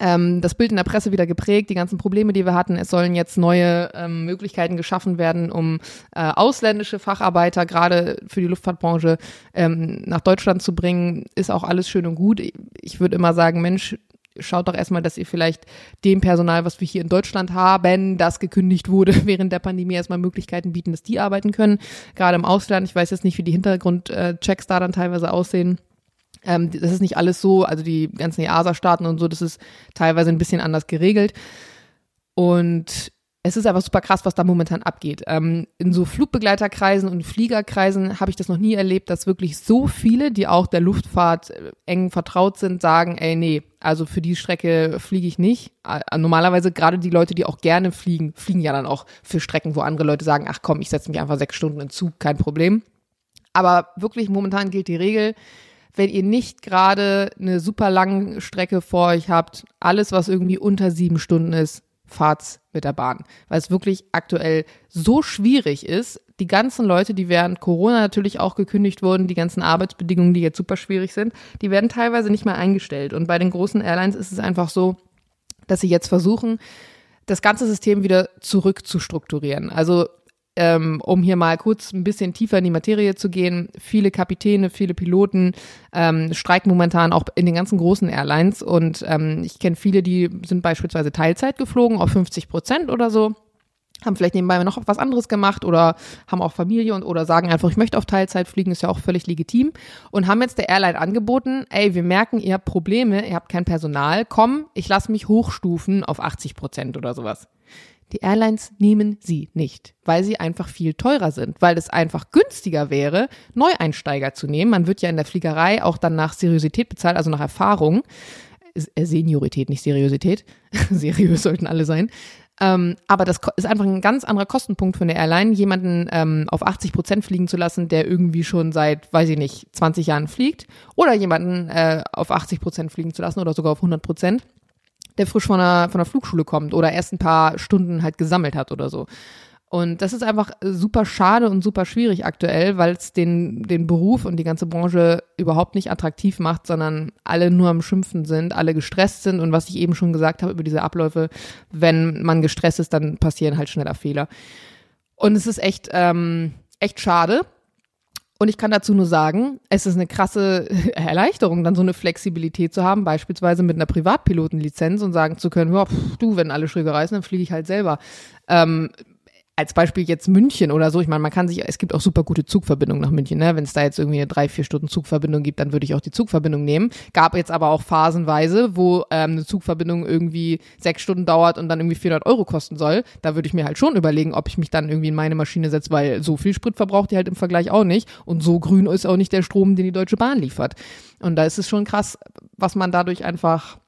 ähm, das Bild in der Presse wieder geprägt, die ganzen Probleme, die wir hatten. Es sollen jetzt neue ähm, Möglichkeiten geschaffen werden, um äh, ausländische Facharbeiter gerade für die Luftfahrtbranche ähm, nach Deutschland zu bringen. Ist auch alles schön und gut. Ich würde immer sagen, Mensch, schaut doch erstmal, dass ihr vielleicht dem Personal, was wir hier in Deutschland haben, das gekündigt wurde, während der Pandemie erstmal Möglichkeiten bieten, dass die arbeiten können. Gerade im Ausland. Ich weiß jetzt nicht, wie die Hintergrundchecks da dann teilweise aussehen. Ähm, das ist nicht alles so, also die ganzen EASA-Staaten und so, das ist teilweise ein bisschen anders geregelt. Und es ist einfach super krass, was da momentan abgeht. Ähm, in so Flugbegleiterkreisen und Fliegerkreisen habe ich das noch nie erlebt, dass wirklich so viele, die auch der Luftfahrt äh, eng vertraut sind, sagen, ey, nee, also für die Strecke fliege ich nicht. Normalerweise gerade die Leute, die auch gerne fliegen, fliegen ja dann auch für Strecken, wo andere Leute sagen, ach komm, ich setze mich einfach sechs Stunden in Zug, kein Problem. Aber wirklich momentan gilt die Regel, wenn ihr nicht gerade eine super lange Strecke vor euch habt, alles, was irgendwie unter sieben Stunden ist, fahrt's mit der Bahn. Weil es wirklich aktuell so schwierig ist. Die ganzen Leute, die während Corona natürlich auch gekündigt wurden, die ganzen Arbeitsbedingungen, die jetzt super schwierig sind, die werden teilweise nicht mehr eingestellt. Und bei den großen Airlines ist es einfach so, dass sie jetzt versuchen, das ganze System wieder zurückzustrukturieren. Also ähm, um hier mal kurz ein bisschen tiefer in die Materie zu gehen, viele Kapitäne, viele Piloten ähm, streiken momentan auch in den ganzen großen Airlines und ähm, ich kenne viele, die sind beispielsweise Teilzeit geflogen auf 50 Prozent oder so haben vielleicht nebenbei noch was anderes gemacht oder haben auch Familie und oder sagen einfach, ich möchte auf Teilzeit fliegen, ist ja auch völlig legitim und haben jetzt der Airline angeboten, ey, wir merken, ihr habt Probleme, ihr habt kein Personal, komm, ich lasse mich hochstufen auf 80 Prozent oder sowas. Die Airlines nehmen sie nicht, weil sie einfach viel teurer sind, weil es einfach günstiger wäre, Neueinsteiger zu nehmen. Man wird ja in der Fliegerei auch dann nach Seriosität bezahlt, also nach Erfahrung. Äh, Seniorität, nicht Seriosität. Seriös sollten alle sein. Ähm, aber das ist einfach ein ganz anderer Kostenpunkt für eine Airline, jemanden ähm, auf 80 Prozent fliegen zu lassen, der irgendwie schon seit, weiß ich nicht, 20 Jahren fliegt, oder jemanden äh, auf 80 Prozent fliegen zu lassen oder sogar auf 100 Prozent der frisch von der, von der Flugschule kommt oder erst ein paar Stunden halt gesammelt hat oder so. Und das ist einfach super schade und super schwierig aktuell, weil es den, den Beruf und die ganze Branche überhaupt nicht attraktiv macht, sondern alle nur am Schimpfen sind, alle gestresst sind und was ich eben schon gesagt habe über diese Abläufe, wenn man gestresst ist, dann passieren halt schneller Fehler. Und es ist echt, ähm, echt schade, und ich kann dazu nur sagen, es ist eine krasse Erleichterung, dann so eine Flexibilität zu haben, beispielsweise mit einer Privatpilotenlizenz und sagen zu können, pff, du, wenn alle Schräge reißen, dann fliege ich halt selber. Ähm, als Beispiel jetzt München oder so, ich meine, man kann sich, es gibt auch super gute Zugverbindungen nach München, ne? Wenn es da jetzt irgendwie eine drei, vier Stunden Zugverbindung gibt, dann würde ich auch die Zugverbindung nehmen. Gab jetzt aber auch phasenweise, wo ähm, eine Zugverbindung irgendwie sechs Stunden dauert und dann irgendwie 400 Euro kosten soll. Da würde ich mir halt schon überlegen, ob ich mich dann irgendwie in meine Maschine setze, weil so viel Sprit verbraucht die halt im Vergleich auch nicht. Und so grün ist auch nicht der Strom, den die Deutsche Bahn liefert. Und da ist es schon krass, was man dadurch einfach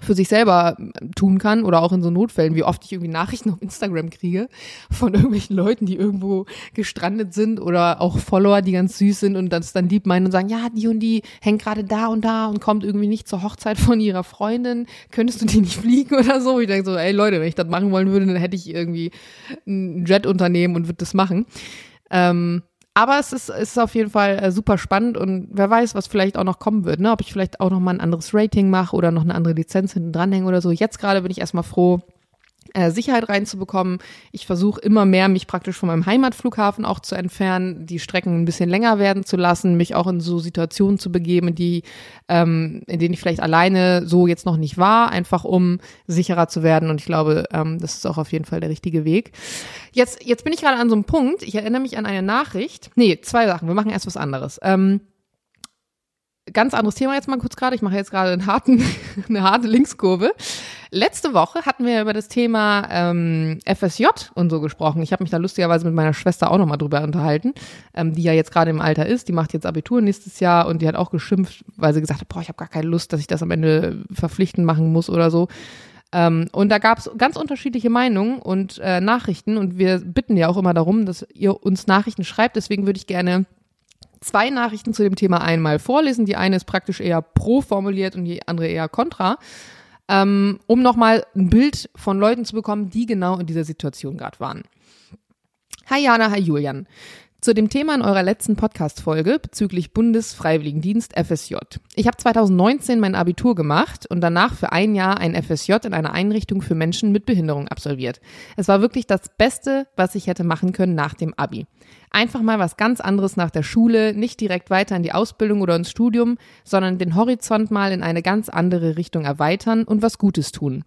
für sich selber tun kann oder auch in so Notfällen, wie oft ich irgendwie Nachrichten auf Instagram kriege von irgendwelchen Leuten, die irgendwo gestrandet sind oder auch Follower, die ganz süß sind und das dann lieb meinen und sagen, ja, die und die hängt gerade da und da und kommt irgendwie nicht zur Hochzeit von ihrer Freundin, könntest du die nicht fliegen oder so? Ich denke so, ey Leute, wenn ich das machen wollen würde, dann hätte ich irgendwie ein Jet-Unternehmen und würde das machen. Ähm, aber es ist, es ist auf jeden Fall äh, super spannend und wer weiß, was vielleicht auch noch kommen wird, ne? Ob ich vielleicht auch noch mal ein anderes Rating mache oder noch eine andere Lizenz hinten dranhänge oder so. Jetzt gerade bin ich erstmal froh, Sicherheit reinzubekommen. Ich versuche immer mehr, mich praktisch von meinem Heimatflughafen auch zu entfernen, die Strecken ein bisschen länger werden zu lassen, mich auch in so Situationen zu begeben, die, ähm, in denen ich vielleicht alleine so jetzt noch nicht war, einfach um sicherer zu werden. Und ich glaube, ähm, das ist auch auf jeden Fall der richtige Weg. Jetzt, jetzt bin ich gerade an so einem Punkt. Ich erinnere mich an eine Nachricht. Nee, zwei Sachen. Wir machen erst was anderes. Ähm, ganz anderes Thema jetzt mal kurz gerade. Ich mache jetzt gerade einen harten, eine harte Linkskurve. Letzte Woche hatten wir über das Thema ähm, FSJ und so gesprochen. Ich habe mich da lustigerweise mit meiner Schwester auch nochmal drüber unterhalten, ähm, die ja jetzt gerade im Alter ist. Die macht jetzt Abitur nächstes Jahr und die hat auch geschimpft, weil sie gesagt hat, boah, ich habe gar keine Lust, dass ich das am Ende verpflichtend machen muss oder so. Ähm, und da gab es ganz unterschiedliche Meinungen und äh, Nachrichten und wir bitten ja auch immer darum, dass ihr uns Nachrichten schreibt. Deswegen würde ich gerne zwei Nachrichten zu dem Thema einmal vorlesen. Die eine ist praktisch eher pro formuliert und die andere eher kontra ähm, um nochmal ein Bild von Leuten zu bekommen, die genau in dieser Situation gerade waren. Hi Jana, hi Julian. Zu dem Thema in eurer letzten Podcast-Folge bezüglich Bundesfreiwilligendienst FSJ. Ich habe 2019 mein Abitur gemacht und danach für ein Jahr ein FSJ in einer Einrichtung für Menschen mit Behinderung absolviert. Es war wirklich das Beste, was ich hätte machen können nach dem Abi. Einfach mal was ganz anderes nach der Schule, nicht direkt weiter in die Ausbildung oder ins Studium, sondern den Horizont mal in eine ganz andere Richtung erweitern und was Gutes tun.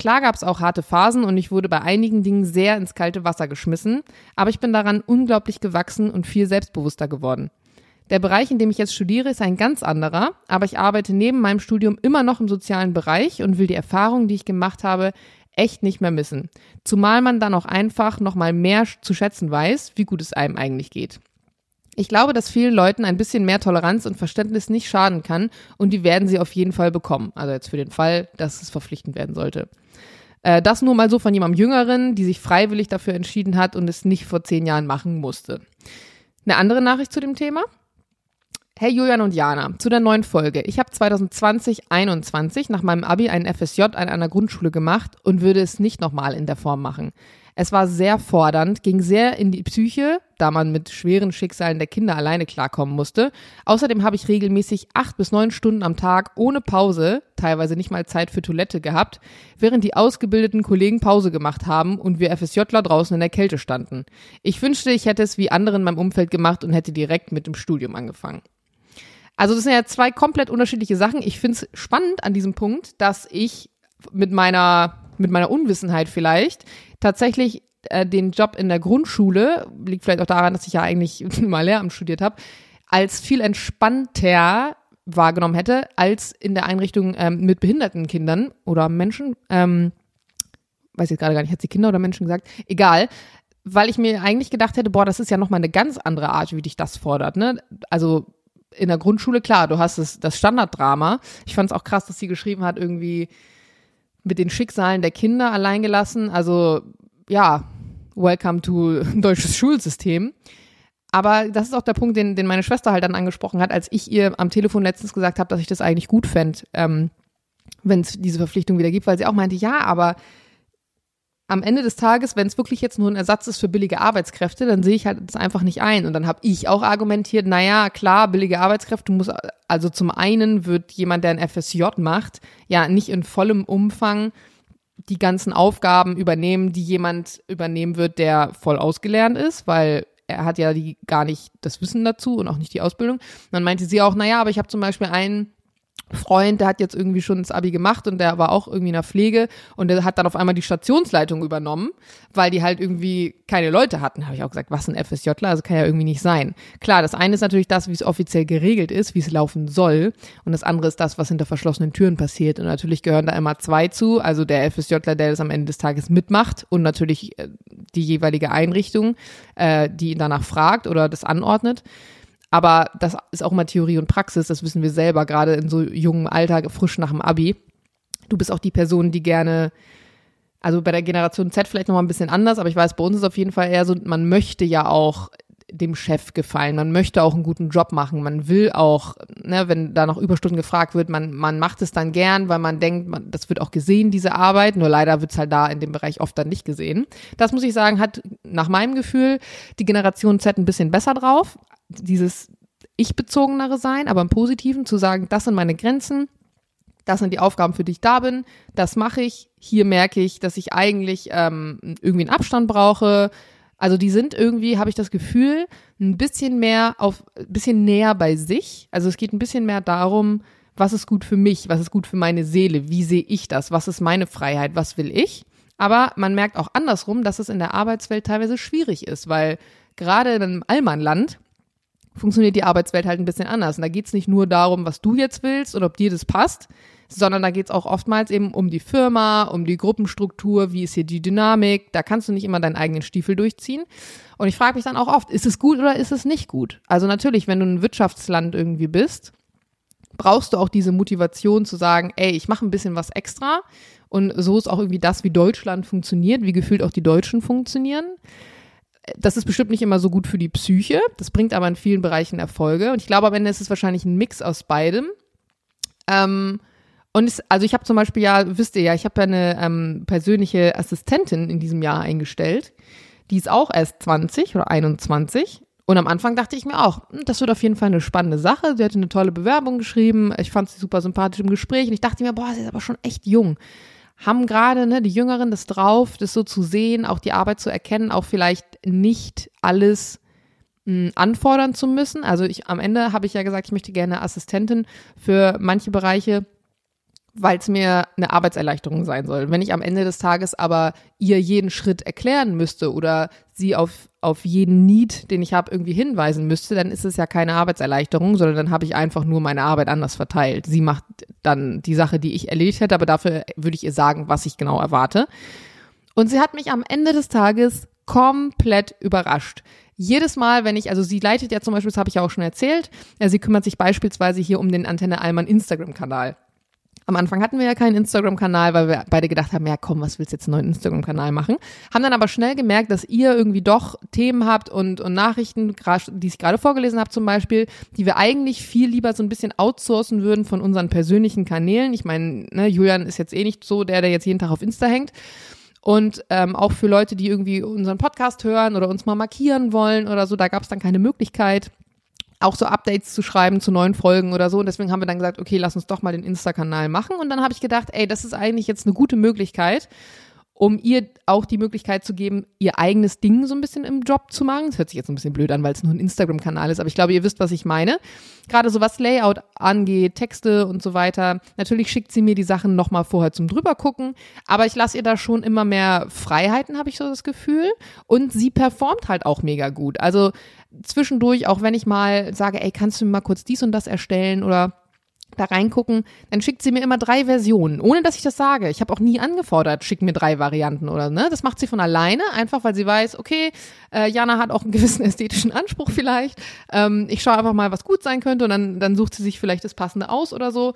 Klar gab es auch harte Phasen und ich wurde bei einigen Dingen sehr ins kalte Wasser geschmissen, aber ich bin daran unglaublich gewachsen und viel selbstbewusster geworden. Der Bereich, in dem ich jetzt studiere, ist ein ganz anderer, aber ich arbeite neben meinem Studium immer noch im sozialen Bereich und will die Erfahrungen, die ich gemacht habe, echt nicht mehr missen. Zumal man dann auch einfach nochmal mehr zu schätzen weiß, wie gut es einem eigentlich geht. Ich glaube, dass vielen Leuten ein bisschen mehr Toleranz und Verständnis nicht schaden kann und die werden sie auf jeden Fall bekommen. Also jetzt für den Fall, dass es verpflichtend werden sollte. Äh, das nur mal so von jemandem Jüngeren, die sich freiwillig dafür entschieden hat und es nicht vor zehn Jahren machen musste. Eine andere Nachricht zu dem Thema? Hey Julian und Jana, zu der neuen Folge. Ich habe 2020-21 nach meinem Abi einen FSJ an einer Grundschule gemacht und würde es nicht nochmal in der Form machen. Es war sehr fordernd, ging sehr in die Psyche, da man mit schweren Schicksalen der Kinder alleine klarkommen musste. Außerdem habe ich regelmäßig acht bis neun Stunden am Tag ohne Pause, teilweise nicht mal Zeit für Toilette gehabt, während die ausgebildeten Kollegen Pause gemacht haben und wir FSJler draußen in der Kälte standen. Ich wünschte, ich hätte es wie andere in meinem Umfeld gemacht und hätte direkt mit dem Studium angefangen. Also das sind ja zwei komplett unterschiedliche Sachen. Ich finde es spannend an diesem Punkt, dass ich mit meiner, mit meiner Unwissenheit vielleicht tatsächlich äh, den Job in der Grundschule, liegt vielleicht auch daran, dass ich ja eigentlich mal Lehramt studiert habe, als viel entspannter wahrgenommen hätte als in der Einrichtung ähm, mit behinderten Kindern oder Menschen. Ähm, weiß jetzt gerade gar nicht, hat sie Kinder oder Menschen gesagt? Egal weil ich mir eigentlich gedacht hätte, boah, das ist ja nochmal eine ganz andere Art, wie dich das fordert. Ne? Also in der Grundschule, klar, du hast das, das Standarddrama. Ich fand es auch krass, dass sie geschrieben hat, irgendwie mit den Schicksalen der Kinder alleingelassen. Also, ja, welcome to deutsches Schulsystem. Aber das ist auch der Punkt, den, den meine Schwester halt dann angesprochen hat, als ich ihr am Telefon letztens gesagt habe, dass ich das eigentlich gut fände, ähm, wenn es diese Verpflichtung wieder gibt, weil sie auch meinte, ja, aber am Ende des Tages, wenn es wirklich jetzt nur ein Ersatz ist für billige Arbeitskräfte, dann sehe ich halt das einfach nicht ein. Und dann habe ich auch argumentiert, naja, klar, billige Arbeitskräfte muss, also zum einen wird jemand, der ein FSJ macht, ja nicht in vollem Umfang die ganzen Aufgaben übernehmen, die jemand übernehmen wird, der voll ausgelernt ist, weil er hat ja die gar nicht das Wissen dazu und auch nicht die Ausbildung. Dann meinte sie auch, naja, aber ich habe zum Beispiel einen Freund, der hat jetzt irgendwie schon das Abi gemacht und der war auch irgendwie in der Pflege und der hat dann auf einmal die Stationsleitung übernommen, weil die halt irgendwie keine Leute hatten. Habe ich auch gesagt, was ein FSJler, also kann ja irgendwie nicht sein. Klar, das eine ist natürlich das, wie es offiziell geregelt ist, wie es laufen soll und das andere ist das, was hinter verschlossenen Türen passiert und natürlich gehören da immer zwei zu, also der FSJler, der das am Ende des Tages mitmacht und natürlich äh, die jeweilige Einrichtung, äh, die ihn danach fragt oder das anordnet. Aber das ist auch immer Theorie und Praxis, das wissen wir selber, gerade in so jungem Alter, frisch nach dem Abi. Du bist auch die Person, die gerne, also bei der Generation Z vielleicht nochmal ein bisschen anders, aber ich weiß, bei uns ist auf jeden Fall eher so, man möchte ja auch dem Chef gefallen. Man möchte auch einen guten Job machen. Man will auch, ne, wenn da noch Überstunden gefragt wird, man, man macht es dann gern, weil man denkt, man, das wird auch gesehen, diese Arbeit. Nur leider wird es halt da in dem Bereich oft dann nicht gesehen. Das muss ich sagen, hat nach meinem Gefühl die Generation Z ein bisschen besser drauf. Dieses ich-bezogenere sein, aber im Positiven zu sagen, das sind meine Grenzen. Das sind die Aufgaben, für die ich da bin. Das mache ich. Hier merke ich, dass ich eigentlich ähm, irgendwie einen Abstand brauche also die sind irgendwie, habe ich das Gefühl, ein bisschen mehr auf, ein bisschen näher bei sich. Also es geht ein bisschen mehr darum, was ist gut für mich, was ist gut für meine Seele, wie sehe ich das, was ist meine Freiheit, was will ich. Aber man merkt auch andersrum, dass es in der Arbeitswelt teilweise schwierig ist, weil gerade in einem Allmannland funktioniert die Arbeitswelt halt ein bisschen anders. Und da geht es nicht nur darum, was du jetzt willst und ob dir das passt, sondern da geht es auch oftmals eben um die Firma, um die Gruppenstruktur, wie ist hier die Dynamik. Da kannst du nicht immer deinen eigenen Stiefel durchziehen. Und ich frage mich dann auch oft, ist es gut oder ist es nicht gut? Also natürlich, wenn du ein Wirtschaftsland irgendwie bist, brauchst du auch diese Motivation zu sagen, ey, ich mache ein bisschen was extra. Und so ist auch irgendwie das, wie Deutschland funktioniert, wie gefühlt auch die Deutschen funktionieren. Das ist bestimmt nicht immer so gut für die Psyche. Das bringt aber in vielen Bereichen Erfolge. Und ich glaube, am Ende ist es wahrscheinlich ein Mix aus beidem. Ähm, und es, also ich habe zum Beispiel ja, wisst ihr ja, ich habe ja eine ähm, persönliche Assistentin in diesem Jahr eingestellt. Die ist auch erst 20 oder 21. Und am Anfang dachte ich mir auch, hm, das wird auf jeden Fall eine spannende Sache. Sie hatte eine tolle Bewerbung geschrieben. Ich fand sie super sympathisch im Gespräch. Und ich dachte mir, boah, sie ist aber schon echt jung. Haben gerade ne, die Jüngeren das drauf, das so zu sehen, auch die Arbeit zu erkennen, auch vielleicht nicht alles mh, hm, anfordern zu müssen. Also ich am Ende habe ich ja gesagt, ich möchte gerne Assistentin für manche Bereiche weil es mir eine Arbeitserleichterung sein soll. Wenn ich am Ende des Tages aber ihr jeden Schritt erklären müsste oder sie auf, auf jeden Need, den ich habe, irgendwie hinweisen müsste, dann ist es ja keine Arbeitserleichterung, sondern dann habe ich einfach nur meine Arbeit anders verteilt. Sie macht dann die Sache, die ich erledigt hätte, aber dafür würde ich ihr sagen, was ich genau erwarte. Und sie hat mich am Ende des Tages komplett überrascht. Jedes Mal, wenn ich, also sie leitet ja zum Beispiel, das habe ich ja auch schon erzählt, sie kümmert sich beispielsweise hier um den Antenne Allmann Instagram-Kanal. Am Anfang hatten wir ja keinen Instagram-Kanal, weil wir beide gedacht haben, ja komm, was willst du jetzt einen neuen Instagram-Kanal machen? Haben dann aber schnell gemerkt, dass ihr irgendwie doch Themen habt und, und Nachrichten, die ich gerade vorgelesen habe zum Beispiel, die wir eigentlich viel lieber so ein bisschen outsourcen würden von unseren persönlichen Kanälen. Ich meine, ne, Julian ist jetzt eh nicht so der, der jetzt jeden Tag auf Insta hängt. Und ähm, auch für Leute, die irgendwie unseren Podcast hören oder uns mal markieren wollen oder so, da gab es dann keine Möglichkeit auch so Updates zu schreiben zu neuen Folgen oder so. Und deswegen haben wir dann gesagt, okay, lass uns doch mal den Insta-Kanal machen. Und dann habe ich gedacht, ey, das ist eigentlich jetzt eine gute Möglichkeit, um ihr auch die Möglichkeit zu geben, ihr eigenes Ding so ein bisschen im Job zu machen. Das hört sich jetzt ein bisschen blöd an, weil es nur ein Instagram-Kanal ist, aber ich glaube, ihr wisst, was ich meine. Gerade so was Layout angeht, Texte und so weiter. Natürlich schickt sie mir die Sachen nochmal vorher zum drübergucken, aber ich lasse ihr da schon immer mehr Freiheiten, habe ich so das Gefühl. Und sie performt halt auch mega gut. Also zwischendurch, auch wenn ich mal sage, ey, kannst du mir mal kurz dies und das erstellen oder da reingucken, dann schickt sie mir immer drei Versionen, ohne dass ich das sage. Ich habe auch nie angefordert, schick mir drei Varianten oder ne. Das macht sie von alleine, einfach weil sie weiß, okay, äh, Jana hat auch einen gewissen ästhetischen Anspruch vielleicht. Ähm, ich schaue einfach mal, was gut sein könnte und dann, dann sucht sie sich vielleicht das Passende aus oder so.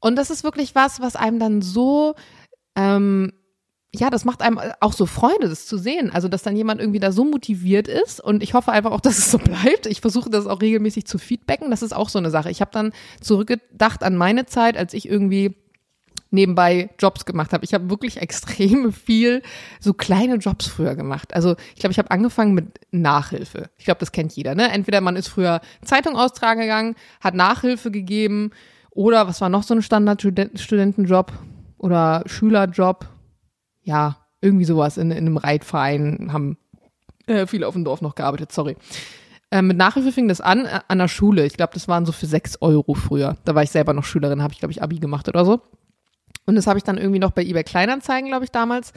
Und das ist wirklich was, was einem dann so ähm, ja, das macht einem auch so Freude, das zu sehen. Also, dass dann jemand irgendwie da so motiviert ist und ich hoffe einfach auch, dass es so bleibt. Ich versuche das auch regelmäßig zu feedbacken. Das ist auch so eine Sache. Ich habe dann zurückgedacht an meine Zeit, als ich irgendwie nebenbei Jobs gemacht habe. Ich habe wirklich extrem viel so kleine Jobs früher gemacht. Also ich glaube, ich habe angefangen mit Nachhilfe. Ich glaube, das kennt jeder. Ne? Entweder man ist früher Zeitung austragen gegangen, hat Nachhilfe gegeben oder was war noch so ein Standard-Studentenjob oder Schülerjob ja, irgendwie sowas in, in einem Reitverein haben äh, viele auf dem Dorf noch gearbeitet, sorry. Äh, mit Nachhilfe fing das an, äh, an der Schule. Ich glaube, das waren so für sechs Euro früher. Da war ich selber noch Schülerin, habe ich, glaube ich, Abi gemacht oder so. Und das habe ich dann irgendwie noch bei eBay Kleinanzeigen, glaube ich, damals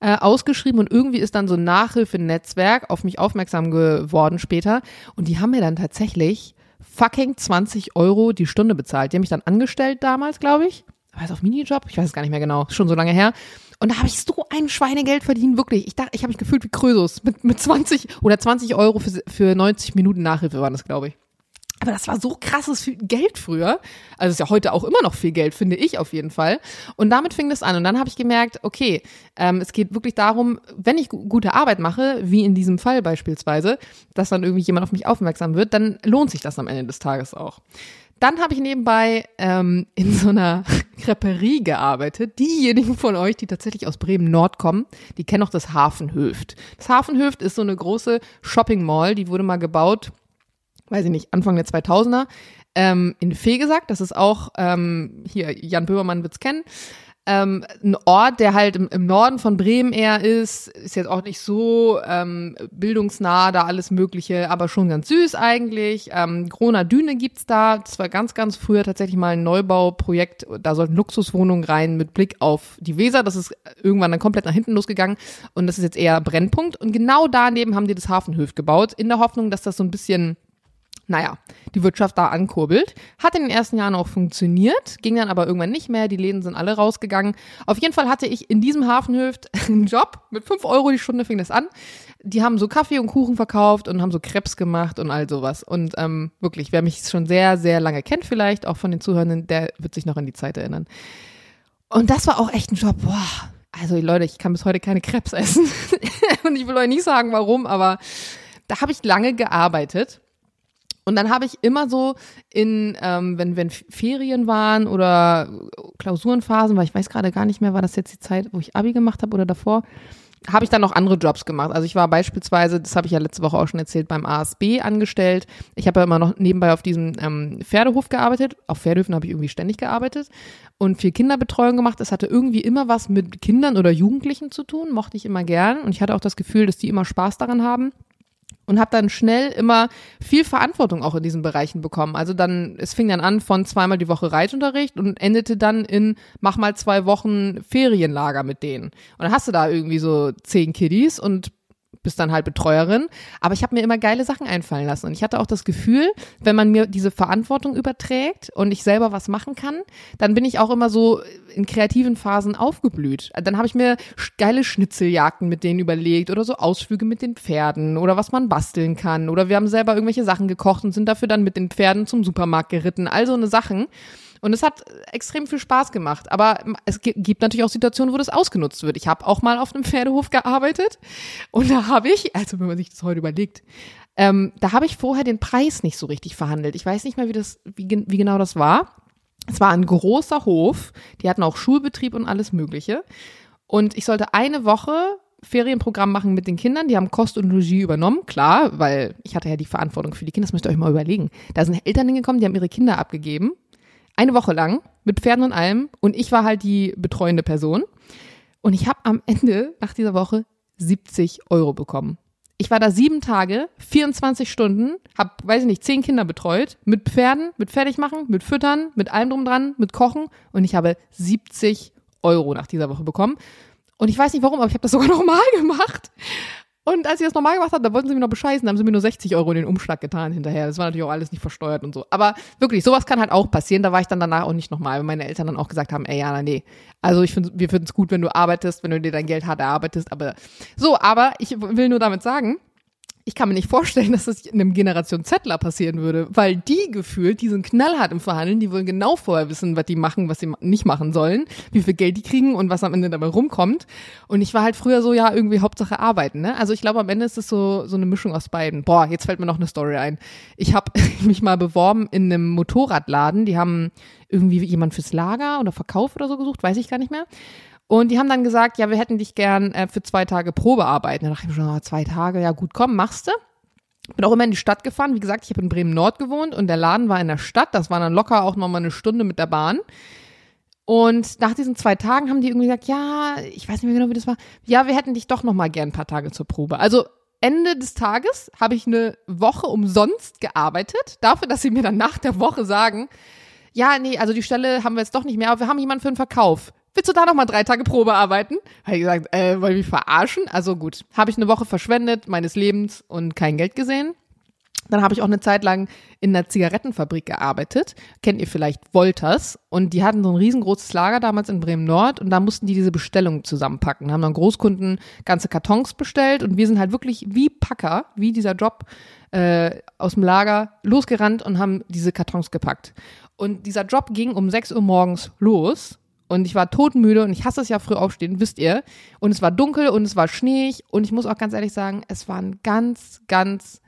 äh, ausgeschrieben und irgendwie ist dann so ein Nachhilfenetzwerk auf mich aufmerksam geworden später und die haben mir dann tatsächlich fucking 20 Euro die Stunde bezahlt. Die haben mich dann angestellt damals, glaube ich. War es auf Minijob? Ich weiß es gar nicht mehr genau. Schon so lange her. Und da habe ich so ein Schweinegeld verdient, wirklich. Ich dachte, ich habe mich gefühlt wie Krösus mit, mit 20 oder 20 Euro für, für 90 Minuten Nachhilfe waren das, glaube ich. Aber das war so krasses Geld früher. Also ist ja heute auch immer noch viel Geld, finde ich auf jeden Fall. Und damit fing das an. Und dann habe ich gemerkt, okay, ähm, es geht wirklich darum, wenn ich gute Arbeit mache, wie in diesem Fall beispielsweise, dass dann irgendwie jemand auf mich aufmerksam wird, dann lohnt sich das am Ende des Tages auch. Dann habe ich nebenbei ähm, in so einer Creperie gearbeitet. Diejenigen von euch, die tatsächlich aus Bremen Nord kommen, die kennen auch das Hafenhöft. Das Hafenhöft ist so eine große Shopping Mall, die wurde mal gebaut weiß ich nicht, Anfang der 2000er, ähm, in Fegesack, das ist auch, ähm, hier, Jan Böhmermann wird's kennen, ähm, ein Ort, der halt im, im, Norden von Bremen eher ist, ist jetzt auch nicht so ähm, bildungsnah, da alles Mögliche, aber schon ganz süß eigentlich. Ähm, Grona Düne gibt's da. Das war ganz, ganz früher tatsächlich mal ein Neubauprojekt. Da sollten Luxuswohnungen rein mit Blick auf die Weser. Das ist irgendwann dann komplett nach hinten losgegangen und das ist jetzt eher Brennpunkt. Und genau daneben haben die das Hafenhöf gebaut, in der Hoffnung, dass das so ein bisschen naja, die Wirtschaft da ankurbelt. Hat in den ersten Jahren auch funktioniert, ging dann aber irgendwann nicht mehr. Die Läden sind alle rausgegangen. Auf jeden Fall hatte ich in diesem Hafenhöft einen Job. Mit fünf Euro die Stunde fing das an. Die haben so Kaffee und Kuchen verkauft und haben so Krebs gemacht und all sowas. Und ähm, wirklich, wer mich schon sehr, sehr lange kennt, vielleicht auch von den Zuhörenden, der wird sich noch an die Zeit erinnern. Und das war auch echt ein Job. Boah, also Leute, ich kann bis heute keine Krebs essen. und ich will euch nicht sagen, warum, aber da habe ich lange gearbeitet und dann habe ich immer so in, ähm, wenn, wenn Ferien waren oder Klausurenphasen, weil ich weiß gerade gar nicht mehr, war das jetzt die Zeit, wo ich Abi gemacht habe oder davor, habe ich dann noch andere Jobs gemacht. Also ich war beispielsweise, das habe ich ja letzte Woche auch schon erzählt, beim ASB angestellt. Ich habe ja immer noch nebenbei auf diesem ähm, Pferdehof gearbeitet. Auf Pferdehöfen habe ich irgendwie ständig gearbeitet und viel Kinderbetreuung gemacht. Das hatte irgendwie immer was mit Kindern oder Jugendlichen zu tun, mochte ich immer gern. Und ich hatte auch das Gefühl, dass die immer Spaß daran haben und habe dann schnell immer viel Verantwortung auch in diesen Bereichen bekommen. Also dann, es fing dann an von zweimal die Woche Reitunterricht und endete dann in mach mal zwei Wochen Ferienlager mit denen. Und dann hast du da irgendwie so zehn Kiddies und bist dann halt Betreuerin. Aber ich habe mir immer geile Sachen einfallen lassen. Und ich hatte auch das Gefühl, wenn man mir diese Verantwortung überträgt und ich selber was machen kann, dann bin ich auch immer so in kreativen Phasen aufgeblüht. Dann habe ich mir geile Schnitzeljagden mit denen überlegt oder so Ausflüge mit den Pferden oder was man basteln kann. Oder wir haben selber irgendwelche Sachen gekocht und sind dafür dann mit den Pferden zum Supermarkt geritten. All so eine Sachen. Und es hat extrem viel Spaß gemacht. Aber es gibt natürlich auch Situationen, wo das ausgenutzt wird. Ich habe auch mal auf einem Pferdehof gearbeitet und da habe ich, also wenn man sich das heute überlegt, ähm, da habe ich vorher den Preis nicht so richtig verhandelt. Ich weiß nicht mehr, wie das, wie, wie genau das war. Es war ein großer Hof. Die hatten auch Schulbetrieb und alles Mögliche. Und ich sollte eine Woche Ferienprogramm machen mit den Kindern. Die haben Kost und Logis übernommen, klar, weil ich hatte ja die Verantwortung für die Kinder. Das müsst ihr euch mal überlegen. Da sind Eltern hingekommen, die haben ihre Kinder abgegeben eine Woche lang mit Pferden und allem. Und ich war halt die betreuende Person. Und ich habe am Ende nach dieser Woche 70 Euro bekommen. Ich war da sieben Tage, 24 Stunden, habe, weiß ich nicht, zehn Kinder betreut, mit Pferden, mit Fertigmachen, mit Füttern, mit allem drum dran, mit Kochen und ich habe 70 Euro nach dieser Woche bekommen. Und ich weiß nicht warum, aber ich habe das sogar nochmal gemacht. Und als ich das normal gemacht habe, da wollten sie mir noch bescheißen, haben sie mir nur 60 Euro in den Umschlag getan hinterher. Das war natürlich auch alles nicht versteuert und so. Aber wirklich, sowas kann halt auch passieren. Da war ich dann danach auch nicht nochmal, weil meine Eltern dann auch gesagt haben, ey, Jana, nee. Also ich finde, wir finden es gut, wenn du arbeitest, wenn du dir dein Geld hart erarbeitest. Aber so, aber ich will nur damit sagen, ich kann mir nicht vorstellen, dass das einem Generation Zettler passieren würde, weil die gefühlt, die sind knallhart im Verhandeln, die wollen genau vorher wissen, was die machen, was sie nicht machen sollen, wie viel Geld die kriegen und was am Ende dabei rumkommt. Und ich war halt früher so, ja, irgendwie Hauptsache arbeiten, ne? Also ich glaube, am Ende ist es so, so eine Mischung aus beiden. Boah, jetzt fällt mir noch eine Story ein. Ich habe mich mal beworben in einem Motorradladen, die haben irgendwie jemand fürs Lager oder Verkauf oder so gesucht, weiß ich gar nicht mehr. Und die haben dann gesagt, ja, wir hätten dich gern äh, für zwei Tage Probe arbeiten. Da dachte ich mir schon, oh, zwei Tage, ja gut, komm, machst du. Bin auch immer in die Stadt gefahren. Wie gesagt, ich habe in Bremen Nord gewohnt und der Laden war in der Stadt. Das war dann locker auch nochmal eine Stunde mit der Bahn. Und nach diesen zwei Tagen haben die irgendwie gesagt, ja, ich weiß nicht mehr genau, wie das war. Ja, wir hätten dich doch nochmal gern ein paar Tage zur Probe. Also Ende des Tages habe ich eine Woche umsonst gearbeitet, dafür, dass sie mir dann nach der Woche sagen, ja, nee, also die Stelle haben wir jetzt doch nicht mehr, aber wir haben jemanden für den Verkauf willst du da noch mal drei Tage Probe arbeiten? Habe ich gesagt, äh, wollen wir verarschen? Also gut, habe ich eine Woche verschwendet meines Lebens und kein Geld gesehen. Dann habe ich auch eine Zeit lang in einer Zigarettenfabrik gearbeitet. Kennt ihr vielleicht Wolters? Und die hatten so ein riesengroßes Lager damals in Bremen Nord und da mussten die diese Bestellungen zusammenpacken. Haben dann Großkunden ganze Kartons bestellt und wir sind halt wirklich wie Packer, wie dieser Job äh, aus dem Lager losgerannt und haben diese Kartons gepackt. Und dieser Job ging um 6 Uhr morgens los und ich war todmüde und ich hasse es ja früh aufstehen, wisst ihr. Und es war dunkel und es war schneeig und ich muss auch ganz ehrlich sagen, es waren ganz, ganz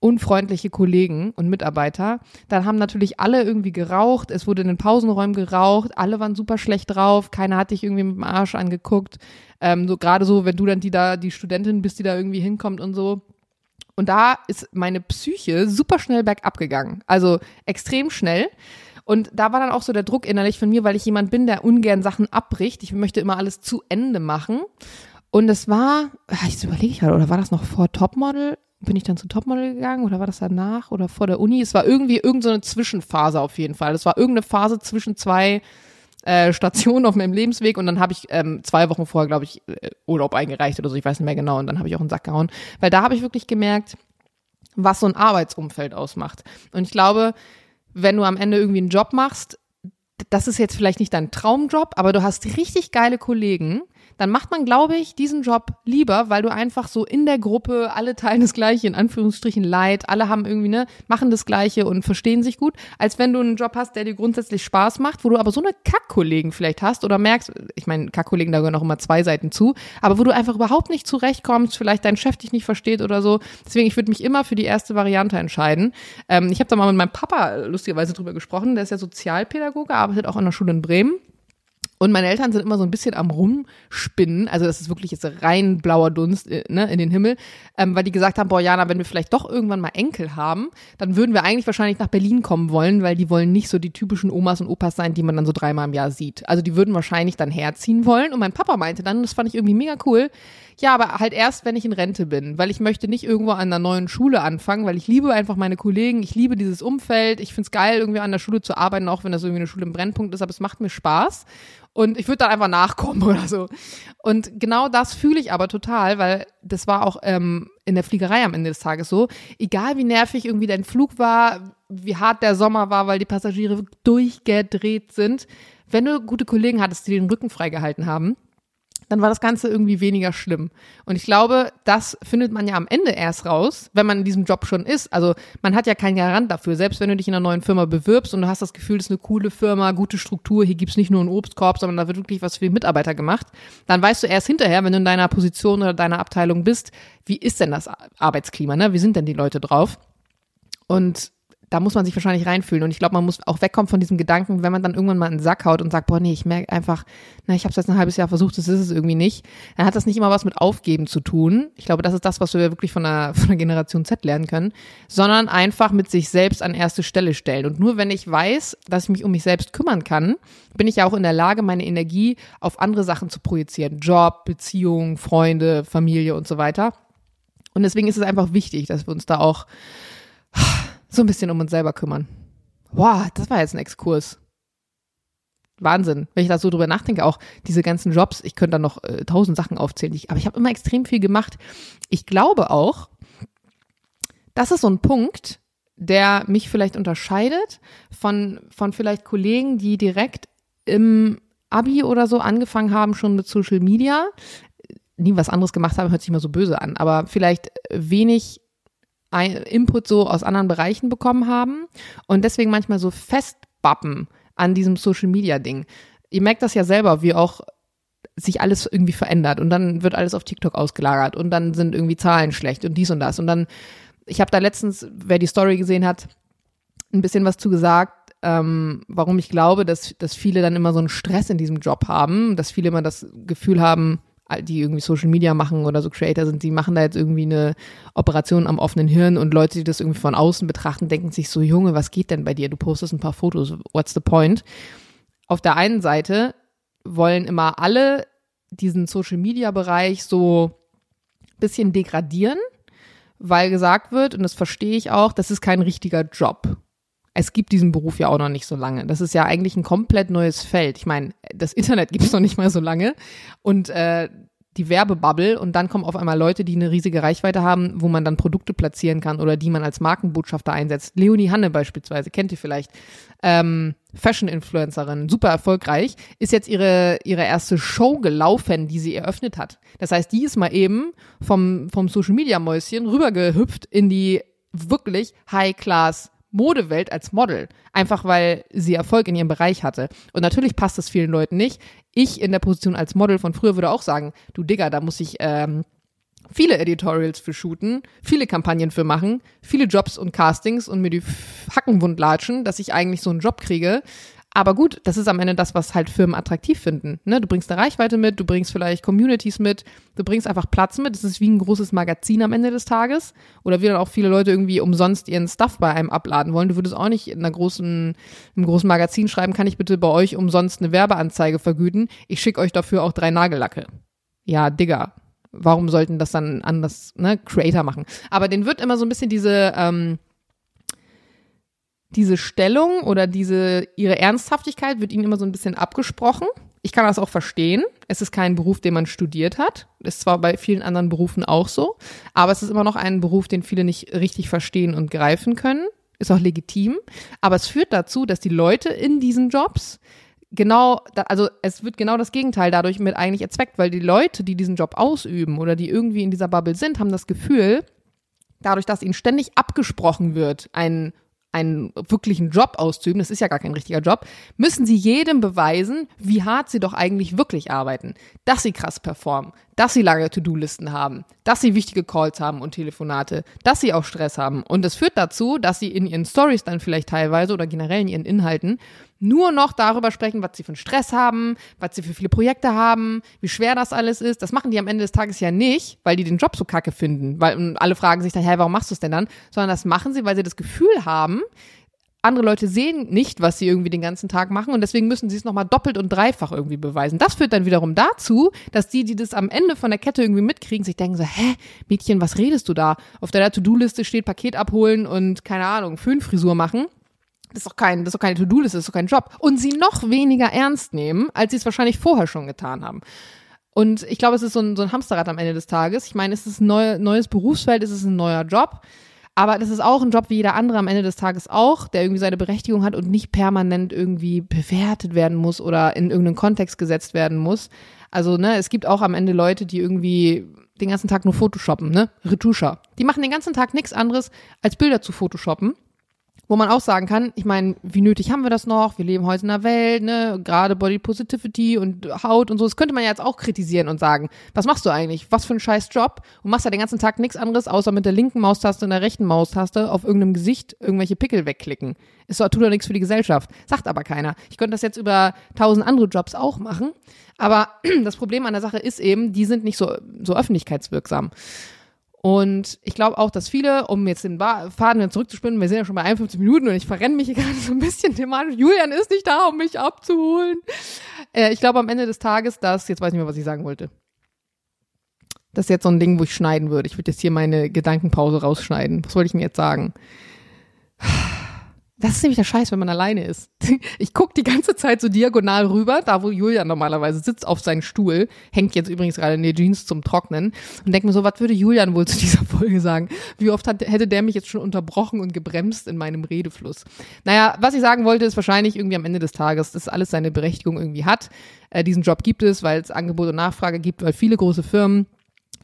unfreundliche Kollegen und Mitarbeiter. Dann haben natürlich alle irgendwie geraucht. Es wurde in den Pausenräumen geraucht. Alle waren super schlecht drauf. Keiner hat dich irgendwie mit dem Arsch angeguckt. Ähm, so gerade so, wenn du dann die da die Studentin bist, die da irgendwie hinkommt und so. Und da ist meine Psyche super schnell bergab gegangen. Also extrem schnell. Und da war dann auch so der Druck innerlich von mir, weil ich jemand bin, der ungern Sachen abbricht. Ich möchte immer alles zu Ende machen. Und es war, ah, ich überlege gerade, oder war das noch vor Topmodel? bin ich dann zu Topmodel gegangen oder war das danach oder vor der Uni? Es war irgendwie irgendeine so Zwischenphase auf jeden Fall. Es war irgendeine Phase zwischen zwei äh, Stationen auf meinem Lebensweg und dann habe ich ähm, zwei Wochen vorher, glaube ich, äh, Urlaub eingereicht oder so, ich weiß nicht mehr genau und dann habe ich auch einen Sack gehauen, weil da habe ich wirklich gemerkt, was so ein Arbeitsumfeld ausmacht. Und ich glaube, wenn du am Ende irgendwie einen Job machst, das ist jetzt vielleicht nicht dein Traumjob, aber du hast richtig geile Kollegen, dann macht man, glaube ich, diesen Job lieber, weil du einfach so in der Gruppe, alle teilen das Gleiche, in Anführungsstrichen Leid, alle haben irgendwie, ne, machen das Gleiche und verstehen sich gut, als wenn du einen Job hast, der dir grundsätzlich Spaß macht, wo du aber so eine Kackkollegen vielleicht hast oder merkst, ich meine, Kackkollegen, da gehören auch immer zwei Seiten zu, aber wo du einfach überhaupt nicht zurechtkommst, vielleicht dein Chef dich nicht versteht oder so. Deswegen, ich würde mich immer für die erste Variante entscheiden. Ähm, ich habe da mal mit meinem Papa lustigerweise drüber gesprochen, der ist ja Sozialpädagoge, arbeitet auch an der Schule in Bremen. Und meine Eltern sind immer so ein bisschen am Rumspinnen. Also das ist wirklich jetzt rein blauer Dunst äh, ne, in den Himmel. Ähm, weil die gesagt haben, boah, Jana, wenn wir vielleicht doch irgendwann mal Enkel haben, dann würden wir eigentlich wahrscheinlich nach Berlin kommen wollen, weil die wollen nicht so die typischen Omas und Opas sein, die man dann so dreimal im Jahr sieht. Also die würden wahrscheinlich dann herziehen wollen. Und mein Papa meinte dann, das fand ich irgendwie mega cool, ja, aber halt erst, wenn ich in Rente bin, weil ich möchte nicht irgendwo an einer neuen Schule anfangen, weil ich liebe einfach meine Kollegen, ich liebe dieses Umfeld, ich find's geil, irgendwie an der Schule zu arbeiten, auch wenn das irgendwie eine Schule im Brennpunkt ist, aber es macht mir Spaß. Und ich würde dann einfach nachkommen oder so. Und genau das fühle ich aber total, weil das war auch ähm, in der Fliegerei am Ende des Tages so. Egal wie nervig irgendwie dein Flug war, wie hart der Sommer war, weil die Passagiere durchgedreht sind. Wenn du gute Kollegen hattest, die den Rücken freigehalten haben, dann war das Ganze irgendwie weniger schlimm. Und ich glaube, das findet man ja am Ende erst raus, wenn man in diesem Job schon ist. Also man hat ja keinen Garant dafür. Selbst wenn du dich in einer neuen Firma bewirbst und du hast das Gefühl, das ist eine coole Firma, gute Struktur, hier gibt's nicht nur einen Obstkorb, sondern da wird wirklich was für die Mitarbeiter gemacht, dann weißt du erst hinterher, wenn du in deiner Position oder deiner Abteilung bist, wie ist denn das Arbeitsklima, ne? Wie sind denn die Leute drauf? Und da muss man sich wahrscheinlich reinfühlen. Und ich glaube, man muss auch wegkommen von diesem Gedanken, wenn man dann irgendwann mal in den Sack haut und sagt, boah, nee, ich merke einfach, na, ich habe es jetzt ein halbes Jahr versucht, das ist es irgendwie nicht. Dann hat das nicht immer was mit Aufgeben zu tun. Ich glaube, das ist das, was wir wirklich von der, von der Generation Z lernen können, sondern einfach mit sich selbst an erste Stelle stellen. Und nur wenn ich weiß, dass ich mich um mich selbst kümmern kann, bin ich ja auch in der Lage, meine Energie auf andere Sachen zu projizieren. Job, Beziehung, Freunde, Familie und so weiter. Und deswegen ist es einfach wichtig, dass wir uns da auch so ein bisschen um uns selber kümmern. Wow, das war jetzt ein Exkurs. Wahnsinn, wenn ich da so drüber nachdenke, auch diese ganzen Jobs, ich könnte da noch äh, tausend Sachen aufzählen, ich, aber ich habe immer extrem viel gemacht. Ich glaube auch, das ist so ein Punkt, der mich vielleicht unterscheidet von, von vielleicht Kollegen, die direkt im Abi oder so angefangen haben, schon mit Social Media, nie was anderes gemacht haben, hört sich immer so böse an, aber vielleicht wenig Input so aus anderen Bereichen bekommen haben und deswegen manchmal so festbappen an diesem Social Media Ding. Ihr merkt das ja selber, wie auch sich alles irgendwie verändert und dann wird alles auf TikTok ausgelagert und dann sind irgendwie Zahlen schlecht und dies und das und dann ich habe da letztens, wer die Story gesehen hat, ein bisschen was zu gesagt, ähm, warum ich glaube, dass, dass viele dann immer so einen Stress in diesem Job haben, dass viele immer das Gefühl haben, die irgendwie Social Media machen oder so Creator sind, die machen da jetzt irgendwie eine Operation am offenen Hirn und Leute, die das irgendwie von außen betrachten, denken sich so, Junge, was geht denn bei dir? Du postest ein paar Fotos, what's the point? Auf der einen Seite wollen immer alle diesen Social Media Bereich so bisschen degradieren, weil gesagt wird, und das verstehe ich auch, das ist kein richtiger Job es gibt diesen Beruf ja auch noch nicht so lange. Das ist ja eigentlich ein komplett neues Feld. Ich meine, das Internet gibt es noch nicht mal so lange. Und äh, die Werbebubble und dann kommen auf einmal Leute, die eine riesige Reichweite haben, wo man dann Produkte platzieren kann oder die man als Markenbotschafter einsetzt. Leonie Hanne beispielsweise, kennt ihr vielleicht, ähm, Fashion-Influencerin, super erfolgreich, ist jetzt ihre, ihre erste Show gelaufen, die sie eröffnet hat. Das heißt, die ist mal eben vom, vom Social-Media-Mäuschen rübergehüpft in die wirklich High-Class Modewelt als Model, einfach weil sie Erfolg in ihrem Bereich hatte. Und natürlich passt das vielen Leuten nicht. Ich in der Position als Model von früher würde auch sagen, du Digga, da muss ich ähm, viele Editorials für shooten, viele Kampagnen für machen, viele Jobs und Castings und mir die Hackenwund latschen, dass ich eigentlich so einen Job kriege. Aber gut, das ist am Ende das, was halt Firmen attraktiv finden. Ne? Du bringst eine Reichweite mit, du bringst vielleicht Communities mit, du bringst einfach Platz mit. Das ist wie ein großes Magazin am Ende des Tages. Oder wie dann auch viele Leute irgendwie umsonst ihren Stuff bei einem abladen wollen. Du würdest auch nicht in einer großen, einem großen Magazin schreiben, kann ich bitte bei euch umsonst eine Werbeanzeige vergüten? Ich schicke euch dafür auch drei Nagellacke. Ja, Digga. Warum sollten das dann anders, ne, Creator machen? Aber den wird immer so ein bisschen diese, ähm, diese Stellung oder diese, ihre Ernsthaftigkeit wird ihnen immer so ein bisschen abgesprochen. Ich kann das auch verstehen. Es ist kein Beruf, den man studiert hat. Ist zwar bei vielen anderen Berufen auch so, aber es ist immer noch ein Beruf, den viele nicht richtig verstehen und greifen können. Ist auch legitim. Aber es führt dazu, dass die Leute in diesen Jobs genau, also es wird genau das Gegenteil dadurch mit eigentlich erzweckt, weil die Leute, die diesen Job ausüben oder die irgendwie in dieser Bubble sind, haben das Gefühl, dadurch, dass ihnen ständig abgesprochen wird, einen einen wirklichen Job auszuüben, das ist ja gar kein richtiger Job, müssen sie jedem beweisen, wie hart sie doch eigentlich wirklich arbeiten, dass sie krass performen, dass sie lange To-Do-Listen haben, dass sie wichtige Calls haben und Telefonate, dass sie auch Stress haben. Und das führt dazu, dass sie in ihren Stories dann vielleicht teilweise oder generell in ihren Inhalten nur noch darüber sprechen, was sie für einen Stress haben, was sie für viele Projekte haben, wie schwer das alles ist. Das machen die am Ende des Tages ja nicht, weil die den Job so kacke finden, weil alle fragen sich dann, hey, warum machst du es denn dann? Sondern das machen sie, weil sie das Gefühl haben, andere Leute sehen nicht, was sie irgendwie den ganzen Tag machen und deswegen müssen sie es nochmal doppelt und dreifach irgendwie beweisen. Das führt dann wiederum dazu, dass die, die das am Ende von der Kette irgendwie mitkriegen, sich denken so, hä, Mädchen, was redest du da? Auf deiner To-Do-Liste steht Paket abholen und keine Ahnung, Föhnfrisur machen. Das ist doch kein, das ist doch keine To-Do-Liste, das ist doch kein Job. Und sie noch weniger ernst nehmen, als sie es wahrscheinlich vorher schon getan haben. Und ich glaube, es ist so ein, so ein Hamsterrad am Ende des Tages. Ich meine, es ist ein neu, neues Berufsfeld, es ist ein neuer Job. Aber das ist auch ein Job wie jeder andere am Ende des Tages auch, der irgendwie seine Berechtigung hat und nicht permanent irgendwie bewertet werden muss oder in irgendeinen Kontext gesetzt werden muss. Also, ne, es gibt auch am Ende Leute, die irgendwie den ganzen Tag nur Photoshoppen, ne? Retuscher. Die machen den ganzen Tag nichts anderes, als Bilder zu Photoshoppen wo man auch sagen kann, ich meine, wie nötig haben wir das noch? Wir leben heute in einer Welt, ne, gerade Body Positivity und Haut und so. Das könnte man ja jetzt auch kritisieren und sagen, was machst du eigentlich? Was für ein scheiß Job? Und machst ja den ganzen Tag nichts anderes, außer mit der linken Maustaste und der rechten Maustaste auf irgendeinem Gesicht irgendwelche Pickel wegklicken. Doch, tut doch nichts für die Gesellschaft. Sagt aber keiner. Ich könnte das jetzt über tausend andere Jobs auch machen. Aber das Problem an der Sache ist eben, die sind nicht so, so öffentlichkeitswirksam. Und ich glaube auch, dass viele, um jetzt den Faden wieder zurückzuspinnen, wir sind ja schon bei 51 Minuten und ich verrenne mich hier gerade so ein bisschen thematisch. Julian ist nicht da, um mich abzuholen. Äh, ich glaube am Ende des Tages, dass, jetzt weiß ich nicht mehr, was ich sagen wollte. Das ist jetzt so ein Ding, wo ich schneiden würde. Ich würde jetzt hier meine Gedankenpause rausschneiden. Was wollte ich mir jetzt sagen? Das ist nämlich der Scheiß, wenn man alleine ist. Ich guck die ganze Zeit so diagonal rüber, da wo Julian normalerweise sitzt auf seinen Stuhl, hängt jetzt übrigens gerade in die Jeans zum Trocknen und denke mir so, was würde Julian wohl zu dieser Folge sagen? Wie oft hat, hätte der mich jetzt schon unterbrochen und gebremst in meinem Redefluss? Naja, was ich sagen wollte, ist wahrscheinlich irgendwie am Ende des Tages, dass alles seine Berechtigung irgendwie hat. Äh, diesen Job gibt es, weil es Angebot und Nachfrage gibt, weil viele große Firmen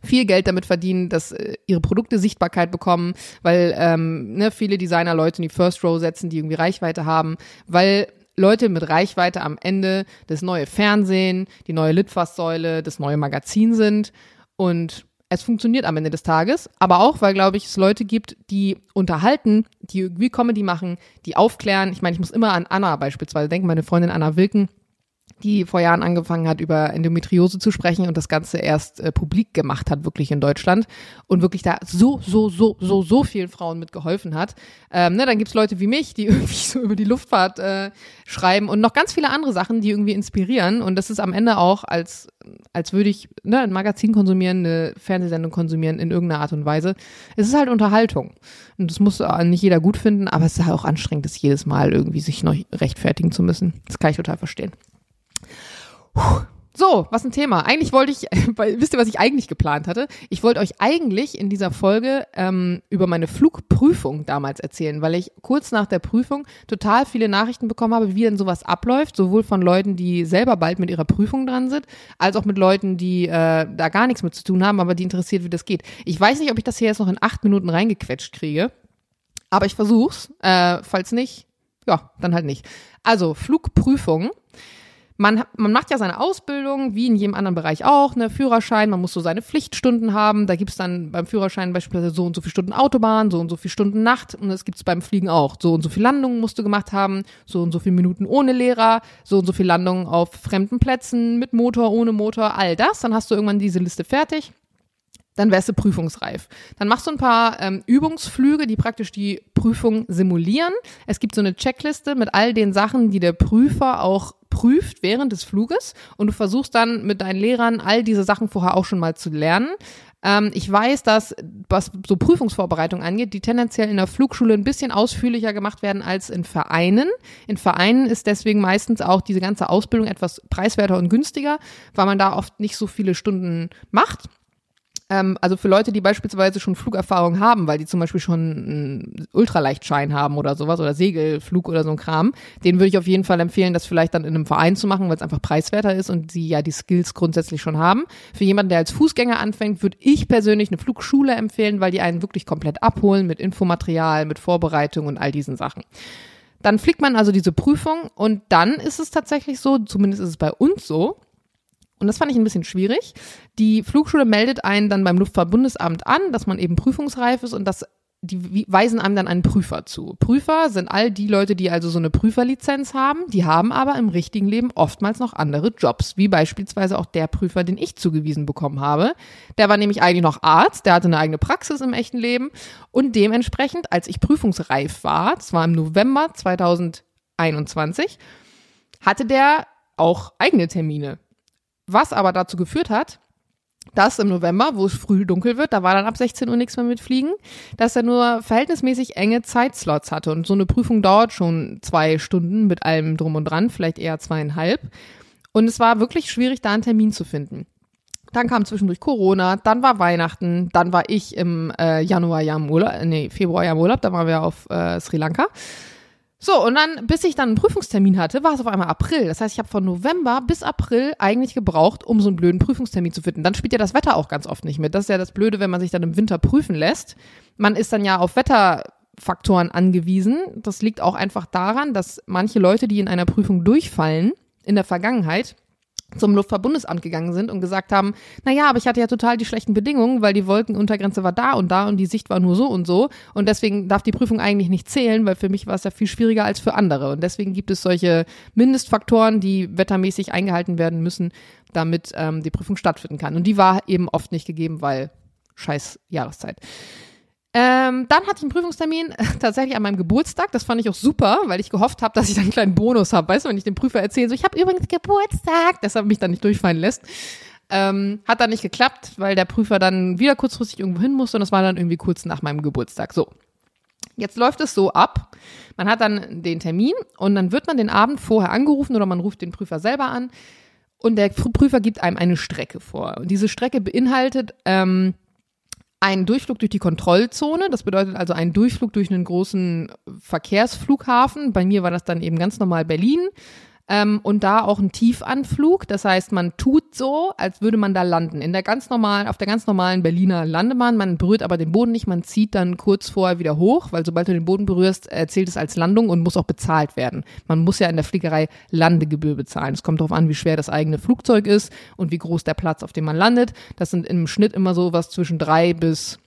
viel Geld damit verdienen, dass äh, ihre Produkte Sichtbarkeit bekommen, weil ähm, ne, viele Designer Leute in die First Row setzen, die irgendwie Reichweite haben, weil Leute mit Reichweite am Ende das neue Fernsehen, die neue Litfaßsäule, das neue Magazin sind und es funktioniert am Ende des Tages, aber auch, weil, glaube ich, es Leute gibt, die unterhalten, die irgendwie Comedy machen, die aufklären. Ich meine, ich muss immer an Anna beispielsweise denken, meine Freundin Anna Wilken, die vor Jahren angefangen hat, über Endometriose zu sprechen und das Ganze erst äh, publik gemacht hat, wirklich in Deutschland und wirklich da so, so, so, so, so vielen Frauen mitgeholfen hat. Ähm, ne, dann gibt's Leute wie mich, die irgendwie so über die Luftfahrt äh, schreiben und noch ganz viele andere Sachen, die irgendwie inspirieren. Und das ist am Ende auch, als, als würde ich ne, ein Magazin konsumieren, eine Fernsehsendung konsumieren in irgendeiner Art und Weise. Es ist halt Unterhaltung. Und das muss nicht jeder gut finden, aber es ist halt auch anstrengend, das jedes Mal irgendwie sich noch rechtfertigen zu müssen. Das kann ich total verstehen. So, was ein Thema. Eigentlich wollte ich, wisst ihr, was ich eigentlich geplant hatte? Ich wollte euch eigentlich in dieser Folge ähm, über meine Flugprüfung damals erzählen, weil ich kurz nach der Prüfung total viele Nachrichten bekommen habe, wie denn sowas abläuft, sowohl von Leuten, die selber bald mit ihrer Prüfung dran sind, als auch mit Leuten, die äh, da gar nichts mit zu tun haben, aber die interessiert, wie das geht. Ich weiß nicht, ob ich das hier jetzt noch in acht Minuten reingequetscht kriege, aber ich versuch's. Äh, falls nicht, ja, dann halt nicht. Also Flugprüfung man, man macht ja seine Ausbildung, wie in jedem anderen Bereich auch, ne, Führerschein, man muss so seine Pflichtstunden haben. Da gibt's dann beim Führerschein beispielsweise so und so viele Stunden Autobahn, so und so viele Stunden Nacht. Und das gibt's beim Fliegen auch. So und so viele Landungen musst du gemacht haben, so und so viele Minuten ohne Lehrer, so und so viele Landungen auf fremden Plätzen, mit Motor, ohne Motor, all das. Dann hast du irgendwann diese Liste fertig dann wärst du prüfungsreif. Dann machst du ein paar ähm, Übungsflüge, die praktisch die Prüfung simulieren. Es gibt so eine Checkliste mit all den Sachen, die der Prüfer auch prüft während des Fluges und du versuchst dann mit deinen Lehrern all diese Sachen vorher auch schon mal zu lernen. Ähm, ich weiß, dass, was so Prüfungsvorbereitung angeht, die tendenziell in der Flugschule ein bisschen ausführlicher gemacht werden als in Vereinen. In Vereinen ist deswegen meistens auch diese ganze Ausbildung etwas preiswerter und günstiger, weil man da oft nicht so viele Stunden macht. Ähm, also für Leute, die beispielsweise schon Flugerfahrung haben, weil die zum Beispiel schon einen Ultraleichtschein haben oder sowas oder Segelflug oder so ein Kram, den würde ich auf jeden Fall empfehlen, das vielleicht dann in einem Verein zu machen, weil es einfach preiswerter ist und sie ja die Skills grundsätzlich schon haben. Für jemanden, der als Fußgänger anfängt, würde ich persönlich eine Flugschule empfehlen, weil die einen wirklich komplett abholen mit Infomaterial, mit Vorbereitung und all diesen Sachen. Dann fliegt man also diese Prüfung und dann ist es tatsächlich so, zumindest ist es bei uns so, und das fand ich ein bisschen schwierig. Die Flugschule meldet einen dann beim Luftfahrtbundesamt an, dass man eben prüfungsreif ist und das die weisen einem dann einen Prüfer zu. Prüfer sind all die Leute, die also so eine Prüferlizenz haben, die haben aber im richtigen Leben oftmals noch andere Jobs, wie beispielsweise auch der Prüfer, den ich zugewiesen bekommen habe. Der war nämlich eigentlich noch Arzt, der hatte eine eigene Praxis im echten Leben und dementsprechend, als ich prüfungsreif war, das war im November 2021, hatte der auch eigene Termine. Was aber dazu geführt hat, dass im November, wo es früh dunkel wird, da war dann ab 16 Uhr nichts mehr mit Fliegen, dass er nur verhältnismäßig enge Zeitslots hatte. Und so eine Prüfung dauert schon zwei Stunden mit allem drum und dran, vielleicht eher zweieinhalb. Und es war wirklich schwierig, da einen Termin zu finden. Dann kam zwischendurch Corona, dann war Weihnachten, dann war ich im äh, Januar ja im Urlaub, nee, Februar ja im Urlaub, da waren wir auf äh, Sri Lanka. So, und dann, bis ich dann einen Prüfungstermin hatte, war es auf einmal April. Das heißt, ich habe von November bis April eigentlich gebraucht, um so einen blöden Prüfungstermin zu finden. Dann spielt ja das Wetter auch ganz oft nicht mit. Das ist ja das Blöde, wenn man sich dann im Winter prüfen lässt. Man ist dann ja auf Wetterfaktoren angewiesen. Das liegt auch einfach daran, dass manche Leute, die in einer Prüfung durchfallen, in der Vergangenheit, zum Luftverbundesamt gegangen sind und gesagt haben, na ja, aber ich hatte ja total die schlechten Bedingungen, weil die Wolkenuntergrenze war da und da und die Sicht war nur so und so. Und deswegen darf die Prüfung eigentlich nicht zählen, weil für mich war es ja viel schwieriger als für andere. Und deswegen gibt es solche Mindestfaktoren, die wettermäßig eingehalten werden müssen, damit ähm, die Prüfung stattfinden kann. Und die war eben oft nicht gegeben, weil scheiß Jahreszeit. Ähm, dann hatte ich einen Prüfungstermin tatsächlich an meinem Geburtstag. Das fand ich auch super, weil ich gehofft habe, dass ich dann einen kleinen Bonus habe. Weißt du, wenn ich dem Prüfer erzähle, so ich habe übrigens Geburtstag, er mich dann nicht durchfallen lässt. Ähm, hat dann nicht geklappt, weil der Prüfer dann wieder kurzfristig irgendwo hin musste und das war dann irgendwie kurz nach meinem Geburtstag. So. Jetzt läuft es so ab. Man hat dann den Termin und dann wird man den Abend vorher angerufen oder man ruft den Prüfer selber an und der Prüfer gibt einem eine Strecke vor. Und diese Strecke beinhaltet ähm, ein Durchflug durch die Kontrollzone. Das bedeutet also einen Durchflug durch einen großen Verkehrsflughafen. Bei mir war das dann eben ganz normal Berlin. Ähm, und da auch ein Tiefanflug. Das heißt, man tut so, als würde man da landen. In der ganz normalen, auf der ganz normalen Berliner Landebahn. Man berührt aber den Boden nicht. Man zieht dann kurz vorher wieder hoch, weil sobald du den Boden berührst, zählt es als Landung und muss auch bezahlt werden. Man muss ja in der Fliegerei Landegebühr bezahlen. Es kommt darauf an, wie schwer das eigene Flugzeug ist und wie groß der Platz, auf dem man landet. Das sind im Schnitt immer so was zwischen drei bis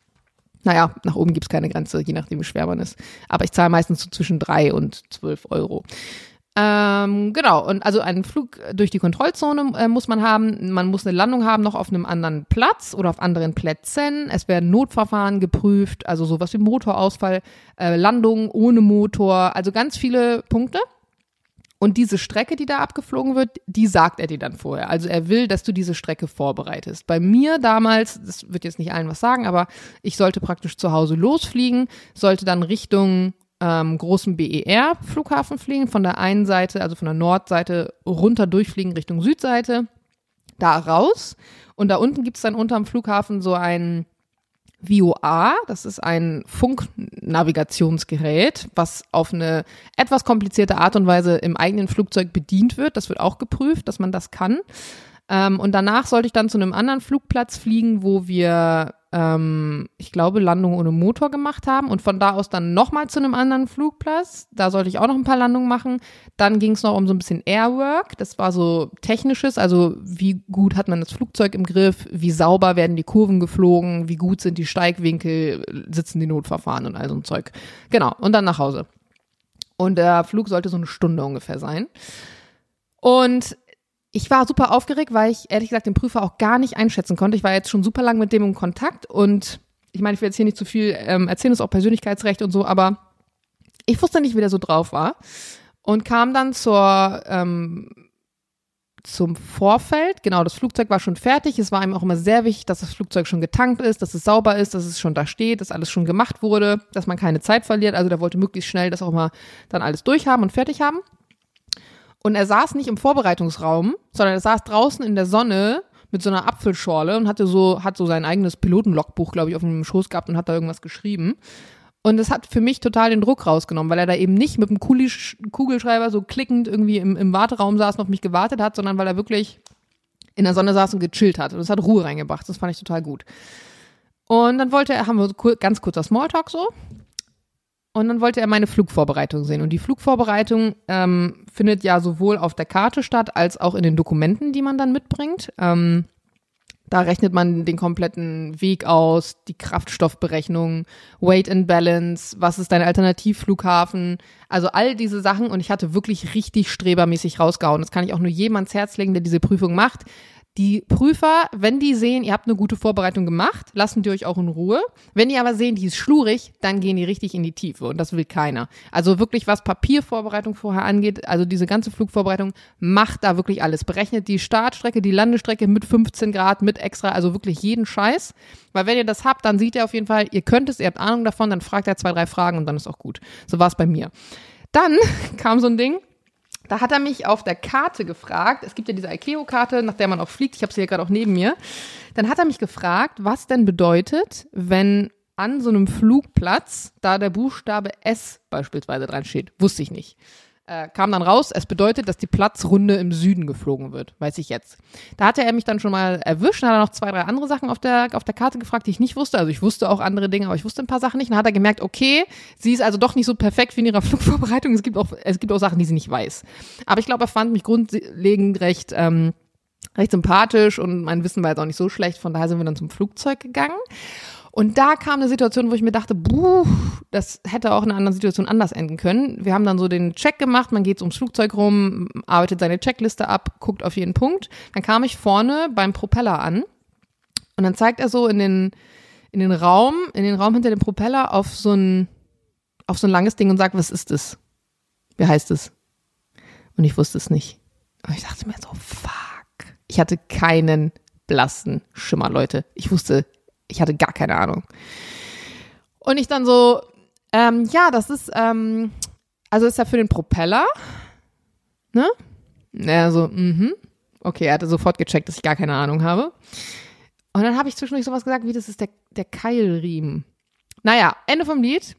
naja, nach oben gibt's keine Grenze, je nachdem, wie schwer man ist. Aber ich zahle meistens so zwischen drei und zwölf Euro. Ähm, genau, und also einen Flug durch die Kontrollzone äh, muss man haben. Man muss eine Landung haben noch auf einem anderen Platz oder auf anderen Plätzen. Es werden Notverfahren geprüft, also sowas wie Motorausfall, äh, Landung ohne Motor, also ganz viele Punkte. Und diese Strecke, die da abgeflogen wird, die sagt er dir dann vorher. Also er will, dass du diese Strecke vorbereitest. Bei mir damals, das wird jetzt nicht allen was sagen, aber ich sollte praktisch zu Hause losfliegen, sollte dann Richtung ähm, großen BER-Flughafen fliegen, von der einen Seite, also von der Nordseite runter durchfliegen Richtung Südseite. da raus. Und da unten gibt's dann unterm Flughafen so ein VOA, das ist ein Funknavigationsgerät, was auf eine etwas komplizierte Art und Weise im eigenen Flugzeug bedient wird. Das wird auch geprüft, dass man das kann. Ähm, und danach sollte ich dann zu einem anderen Flugplatz fliegen, wo wir, ähm, ich glaube, Landungen ohne Motor gemacht haben. Und von da aus dann nochmal zu einem anderen Flugplatz. Da sollte ich auch noch ein paar Landungen machen. Dann ging es noch um so ein bisschen Airwork. Das war so technisches, also wie gut hat man das Flugzeug im Griff, wie sauber werden die Kurven geflogen, wie gut sind die Steigwinkel, sitzen die Notverfahren und all so ein Zeug. Genau. Und dann nach Hause. Und der Flug sollte so eine Stunde ungefähr sein. Und ich war super aufgeregt, weil ich ehrlich gesagt den Prüfer auch gar nicht einschätzen konnte. Ich war jetzt schon super lang mit dem im Kontakt und ich meine, ich will jetzt hier nicht zu viel ähm, erzählen, ist auch Persönlichkeitsrecht und so, aber ich wusste nicht, wie der so drauf war und kam dann zur ähm, zum Vorfeld. Genau, das Flugzeug war schon fertig. Es war ihm auch immer sehr wichtig, dass das Flugzeug schon getankt ist, dass es sauber ist, dass es schon da steht, dass alles schon gemacht wurde, dass man keine Zeit verliert. Also der wollte möglichst schnell das auch mal dann alles durchhaben und fertig haben. Und er saß nicht im Vorbereitungsraum, sondern er saß draußen in der Sonne mit so einer Apfelschorle und hatte so, hat so sein eigenes Pilotenlogbuch, glaube ich, auf dem Schoß gehabt und hat da irgendwas geschrieben. Und das hat für mich total den Druck rausgenommen, weil er da eben nicht mit dem Kugelschreiber so klickend irgendwie im, im Warteraum saß und auf mich gewartet hat, sondern weil er wirklich in der Sonne saß und gechillt hat. Und das hat Ruhe reingebracht. Das fand ich total gut. Und dann wollte er, haben wir ganz kurzer Smalltalk so. Und dann wollte er meine Flugvorbereitung sehen. Und die Flugvorbereitung ähm, findet ja sowohl auf der Karte statt, als auch in den Dokumenten, die man dann mitbringt. Ähm, da rechnet man den kompletten Weg aus, die Kraftstoffberechnung, Weight and Balance, was ist dein Alternativflughafen, also all diese Sachen. Und ich hatte wirklich richtig strebermäßig rausgehauen. Das kann ich auch nur jedem ans Herz legen, der diese Prüfung macht. Die Prüfer, wenn die sehen, ihr habt eine gute Vorbereitung gemacht, lassen die euch auch in Ruhe. Wenn die aber sehen, die ist schlurig, dann gehen die richtig in die Tiefe und das will keiner. Also wirklich, was Papiervorbereitung vorher angeht, also diese ganze Flugvorbereitung, macht da wirklich alles. Berechnet die Startstrecke, die Landestrecke mit 15 Grad, mit extra, also wirklich jeden Scheiß. Weil wenn ihr das habt, dann sieht ihr auf jeden Fall, ihr könnt es, ihr habt Ahnung davon, dann fragt er zwei, drei Fragen und dann ist auch gut. So war es bei mir. Dann kam so ein Ding, da hat er mich auf der Karte gefragt, es gibt ja diese ICAO-Karte, nach der man auch fliegt, ich habe sie hier gerade auch neben mir. Dann hat er mich gefragt, was denn bedeutet, wenn an so einem Flugplatz da der Buchstabe S beispielsweise dran steht. Wusste ich nicht äh, kam dann raus, es bedeutet, dass die Platzrunde im Süden geflogen wird, weiß ich jetzt. Da hatte er mich dann schon mal erwischt, dann hat er noch zwei, drei andere Sachen auf der, auf der Karte gefragt, die ich nicht wusste. Also ich wusste auch andere Dinge, aber ich wusste ein paar Sachen nicht. Und dann hat er gemerkt, okay, sie ist also doch nicht so perfekt wie in ihrer Flugvorbereitung. Es gibt auch, es gibt auch Sachen, die sie nicht weiß. Aber ich glaube, er fand mich grundlegend recht, ähm, recht sympathisch und mein Wissen war jetzt auch nicht so schlecht. Von daher sind wir dann zum Flugzeug gegangen. Und da kam eine Situation, wo ich mir dachte, buh, das hätte auch in einer anderen Situation anders enden können. Wir haben dann so den Check gemacht, man geht ums Flugzeug rum, arbeitet seine Checkliste ab, guckt auf jeden Punkt. Dann kam ich vorne beim Propeller an und dann zeigt er so in den, in den Raum, in den Raum hinter dem Propeller auf so ein, auf so ein langes Ding und sagt, was ist das? Wie heißt es? Und ich wusste es nicht. Und ich dachte mir so, fuck. Ich hatte keinen blassen Schimmer, Leute. Ich wusste ich hatte gar keine Ahnung. Und ich dann so, ähm, ja, das ist, ähm, also ist ja für den Propeller, ne? Naja, so, mhm. Okay, er hatte sofort gecheckt, dass ich gar keine Ahnung habe. Und dann habe ich zwischendurch sowas gesagt, wie das ist der, der Keilriemen. Naja, Ende vom Lied.